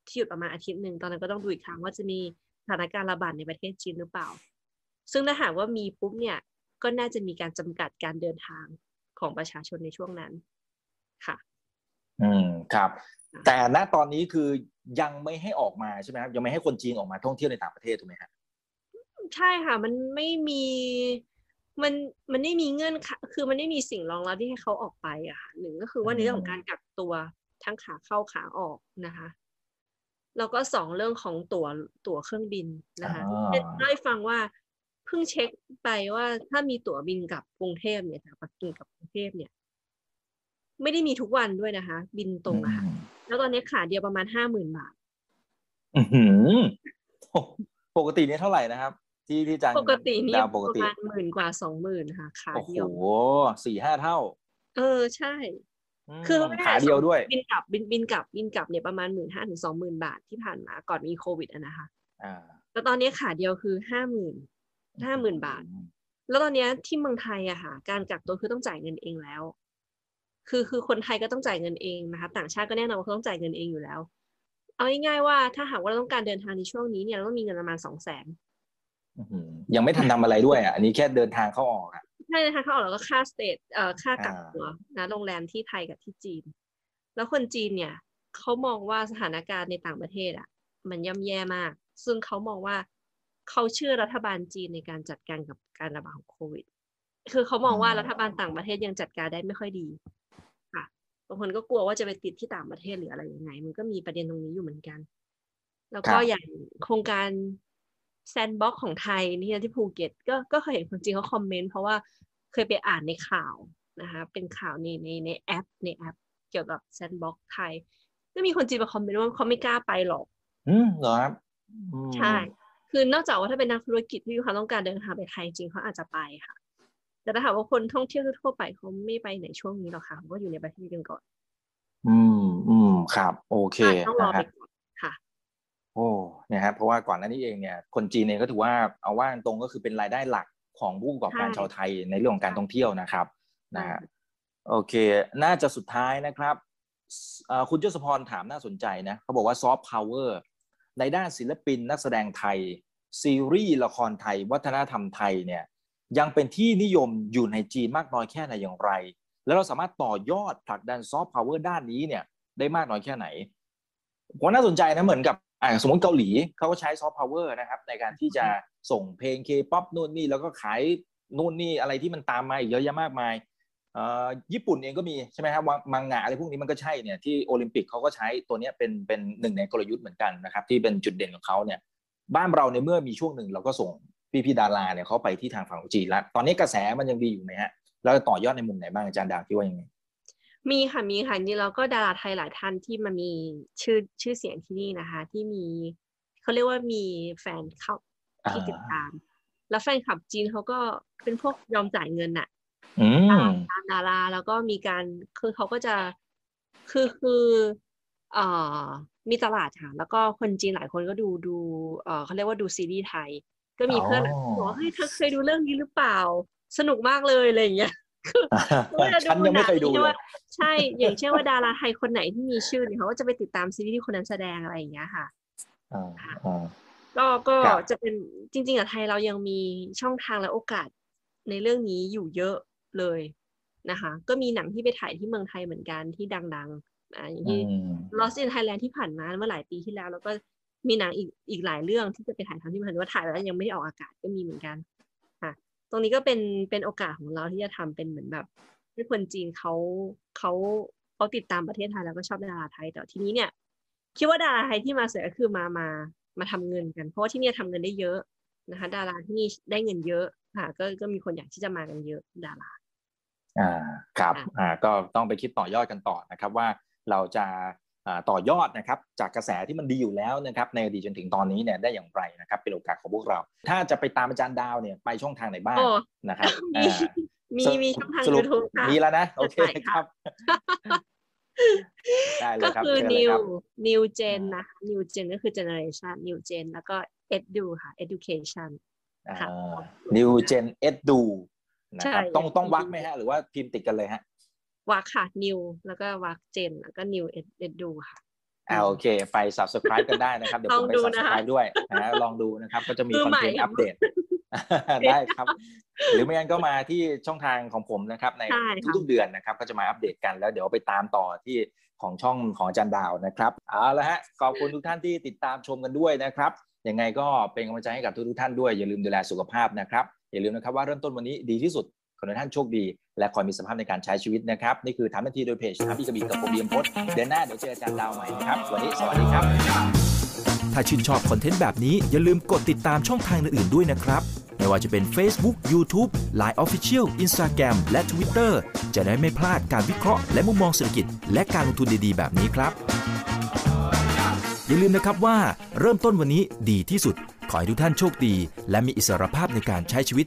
ที่หยุดประมาณอาทิตย์หนึ่งตอนนั้นก็ต้องดูอีกครั้งว่าจะมีสถานการณ์ระบาดในประเทศจีนหรือเปล่า ซึ่งถ้าหากว่ามีปุ๊บเนี่ยก็น่าจะมีการจำกัดการเดินทางของประชาชนในช่วงนั้นค่ะ อืมครับ แต่ณตอนนี้คือยังไม่ให้ออกมาใช่ไหมครับยังไม่ให้คนจีนออกมาท่องเที่ยวในต่างประเทศถูกไหมครับใช่ค่ะ มันไม่มี มันมันไม่มีเงื่อนคือมันไม่มีสิ่งรองรับที่ให้เขาออกไปอะค่ะหนึ่งก็คือว่าในเรื่องของการกักตัวทั้งขาเข้าขาออกนะคะแล้วก็สองเรื่องของตั๋วตั๋วเครื่องบินนะคะได้ฟังว่าเพิ่งเช็คไปว่าถ้ามีตั๋วบินกับกรุงเทพเนี่ยจากปักกิ่งกับกรุงเทพเนี่ย ไม่ได้มีทุกวันด้วยนะคะ บินตรงอะค่ะแล้วตอนนี้ขาเดียวประมาณห้าหมื่นบาทปกตินี่เท่าไหร่นะครับ ที่ที่จังปกตินี่ประมาณหมื่นกว่าสองหมื่นค่ะขาเดียวโอ้โหสี่ห้าเท่าเออใช่คือขาเดียวด้วย บินกลับบินบินกลับบินกลับเนี่ยประมาณหมื่นห้าถึงสองหมื่นบาทที่ผ่านมาก่อนมีโควิดอะนะคะ อ่าแล้วตอนนี้ขาเดียวคือห้าหมื่นห้าหมื่นบาท แล้วตอนนี้ที่เมืองไทยอะค่ะ การกักตัวคือต้องจ่ายเงินเองแล้ว คือคือคนไทยก็ต้องจ่ายเงินเองนะคะ ต่างชาติก็แน่นอนว่าเขาต้องจ่ายเงินเองอยู่แล้ว เอาง่ายๆว่าถ้าหากว่าเราต้องการเดินทางในช่วงนี้เนี่ยเราต้องมีเงินประมาณสองแสน ยังไม่ทันทำอะไรด้วยอะอันนี้แค่เดินทางเข้าออกอะใช่เดินทางเข้าออกแล้วก็ค่าสเตทเอ่อค่ากักตัวนะโรงแรมที่ไทยกับที่จีน แล้วคนจีนเนี่ยเขามองว่าสถานการณ์ในต่างประเทศอะ มันย่ำแย่มาก ซึ่งเขามองว่าเขาเชื่อรัฐบาลจีนในการจัดการกับการระบาดของโควิด คือเขามองว่ารัฐบาลต่างประเทศยังจัดการได้ไม่ค่อยดีค่ะบางคนก็กลัวว่าจะไปติดที่ต่างประเทศหรืออะไรยังไง มันก็มีประเด็นตรงนี้อยู่เหมือนกัน แล้วก็อย่างโครงการ sandbox ของไทยนี่ที่ภูเก็ตก็ก็เคยเห็นคนจีนเขาคอมเมนต์เพราะว่าเคยไปอ่านในข่าวนะคะเป็นข่าวในในในแอปในแอป เกี่ยวกับ sandbox ไทยก็มีคนจีนมาคอมเมนต์ว่าเขาไม่กล้าไปหรอก อืมเหรอครับใช่ คือนอกจากว่าถ้าเป็นนักธุรกิจที่มีความต้องการเดินทางไปไทยจีนเขาอาจจะไปค่ะ แต่ถ้าถามว่าคนท่องเที่ยวทั่วไปเขาไม่ไปในช่วงนี้หรอกค่ะเขาก็อยู่ในประเทศกันก่อน อืมอืมครับ โอเคต้องรอไปก่อนค่ะ โอ้เนี่ยครับเพราะว่าก่อนหน้านี้เองเนี่ยคนจีนเองก็ถือว่าเอาว่าตรงก็คือเป็นรายได้หลักของผู้ประกอบการชาวไทยในเรื่องของการท่องเที่ยวนะครับนะฮะโอเค น่าจะสุดท้ายนะครับคุณเจษพรถามน่าสนใจนะเขาบอกว่าซอฟต์พาวเวอร์ในด้านศิลปินนักแสดงไทย ซีรีส์ละครไทย วัฒนธรรมไทยเนี่ยยังเป็นที่นิยมอยู่ในจีนมากน้อยแค่ไหนอย่างไร แล้วเราสามารถต่อยอดผลักดันซอฟต์พาวเวอร์ด้านนี้เนี่ยได้มากน้อยแค่ไหนผมน่าสนใจนะเหมือนกับ อ่าสมมติเกาหลีเขาก็ใช้ซอฟต์พาวเวอร์นะครับในการที่จะส่งเพลงเคป๊อปนู่นนี่แล้วก็ขายนู่นนี่อะไรที่มันตามมาอีกเยอะแยะมากมายญี่ปุ่นเองก็มีใช่ไหมครับมังงะอะไรพวกนี้มันก็ใช่เนี่ยที่โอลิมปิกเขาก็ใช้ตัวนี้เป็นเป็นหนึ่งในกลยุทธ์เหมือนกันนะครับที่เป็นจุดเด่นของเขาเนี่ยบ้านเราในเมื่อมีช่วงหนึ่งเราก็ส่งพี่พี่ดาราเนี่ยเขาไปที่ทางฝั่งจีนแล้วตอนนี้กระแสมันยังดีอยู่ไหมฮะแล้วต่อยอดในมุมไหนบ้างอาจารย์ดาวคิดว่ายังไง มีค่ะมีค่ะนี่เราก็ดาราไทยหลายท่านที่มามีชื่อชื่อเสียงที่นี่นะคะ ที่มีเขาเรียกว่ามีแฟนเข้าที่ติดตาม แล้วแฟนคลับจีนเขาก็เป็นพวกยอมจ่ายเงินน่ะตามดาราแล้วก็มีการคือเขาก็จะคือคือเอ่อมีตลาดค่ะแล้วก็คนจีนหลายคนก็ดูดูเอ่อเขาเรียกว่าดูซีรีส์ไทย ก็มีเพื่อนบอกว่าเฮ้ยเธอเคยดูเรื่องนี้หรือเปล่า สนุกมากเลยอะไรอย่างเงี้ย คือฉันยังไม่เคยดูเลยใช่ อย่างเช่นว่าดาราไทยคนไหนที่มีชื่อเนี่ยเขาก็จะไปติดตามซีรีส์ที่คนนั้นแสดงอะไรอย่างเงี้ยค่ะก็ก็จะเป็นจริง ๆอะไทยเรายังมีช่องทางและโอกาสในเรื่องนี้อยู่เยอะเลยนะคะ ก็มีหนังที่ไปถ่ายที่เมืองไทยเหมือนกันที่ดังๆอ่าอย่างที่ Lost in Thailand ที่ผ่านมาเมื่อหลายปีที่แล้ว แล้วก็มีหนังอีกอีกหลายเรื่องที่จะไปถ่ายทำที่มันว่าถ่ายแล้วยังไม่ได้ออกอากาศก็มีเหมือนกัน ตรงนี้ก็เป็นเป็นโอกาสของเราที่จะทำเป็นเหมือนแบบให้คนจีนเขาเขาเขาติดตามประเทศไทยแล้วก็ชอบดาราไทย แต่ทีนี้เนี่ยคิดว่าดาราไทยที่มาเสียก็คือมามามาทำเงินกัน เพราะว่าที่นี่ทำเงินได้เยอะนะคะ ดาราที่นี่ได้เงินเยอะค่ะก็ก็มีคนอยากที่จะมากันเยอะดาราอ่าครับค่ะอ่าก็ต้องไปคิดต่อยอดกันต่อนะครับว่าเราจะอ่า ต่อยอดนะครับจากกระแสที่มันดีอยู่แล้วนะครับในอดีตจนถึงตอนนี้เนี่ยได้อย่างไรนะครับเป็นโอกาสของพวกเรา ถ้าจะไปตามอาจารย์ดาวเนี่ยไปช่องทางไหนบ้างโอ้นะครับมีอ่ามีสรุปมีช่องทางสรุป YouTube ค่ะมีแล้วนะโอเคใช่คค่ะรับได้เลก็ยครับคือเชิญเลย new ครับ new gen นะคะ new gen ก็คือ generation new gen แล้วก็ edu ค่ะ education อ่าค่ะ New Gen Edu นะครับใช่ต้องต้องวักไหมฮะ หรือว่าพิมพ์ติดกันเลยฮะ วักค่ะ new แล้วก็วัก gen แล้วก็ new ed- edu ค่ะอ่าโอเค ไป subscribe กันได้นะครับ เดี๋ยวผมไปลองดูนะคะ subscribe ด้วยนะลองดูนะครับ ก็จะมีมือคอนใหม่เทนต์อัปเดตได้ครับ หรือไม่งั้นก็มาที่ช่องทางของผมนะครับ ในใช่ค่ะทุกๆเดือนนะครับ ก็จะมาอัปเดตกันแล้วเดี๋ยวไปตามต่อที่ของช่องของอาจารย์ดาวนะครับเอาละฮะขอบคุณทุกท่านที่ติดตามชมกันด้วยนะครับยังไงก็เป็นกำลังใจให้กับทุกๆท่านด้วยอย่าลืมดูแลสุขภาพนะครับอย่าลืมนะครับว่าเริ่มต้นวันนี้ดีที่สุด ขอให้ท่านโชคดี และคอยมีสภาพในการใช้ชีวิตนะครับ นี่คือทำหน้าที่โดยเพจทำที่กระบี่กับผมเบียมพศเดือนหน้าเดี๋ยวเจออาจารย์ดาวใหม่นะครับวันนี้สวัสดีครับ ถ้าชื่นชอบคอนเทนต์แบบนี้อย่าลืมกดติดตามช่องทางอื่นๆด้วยนะครับ ไม่ว่าจะเป็น Facebook, YouTube, Line Official, Instagram และ Twitter จะได้ไม่พลาดการวิเคราะห์และมุมมองเศรษฐกิจ และการลงทุนดีๆ แบบนี้ครับ อย่าลืมนะครับว่าเริ่มต้นวันนี้ดีที่สุด ขอให้ทุกท่านโชคดี และมีอิสรภาพในการใช้ชีวิต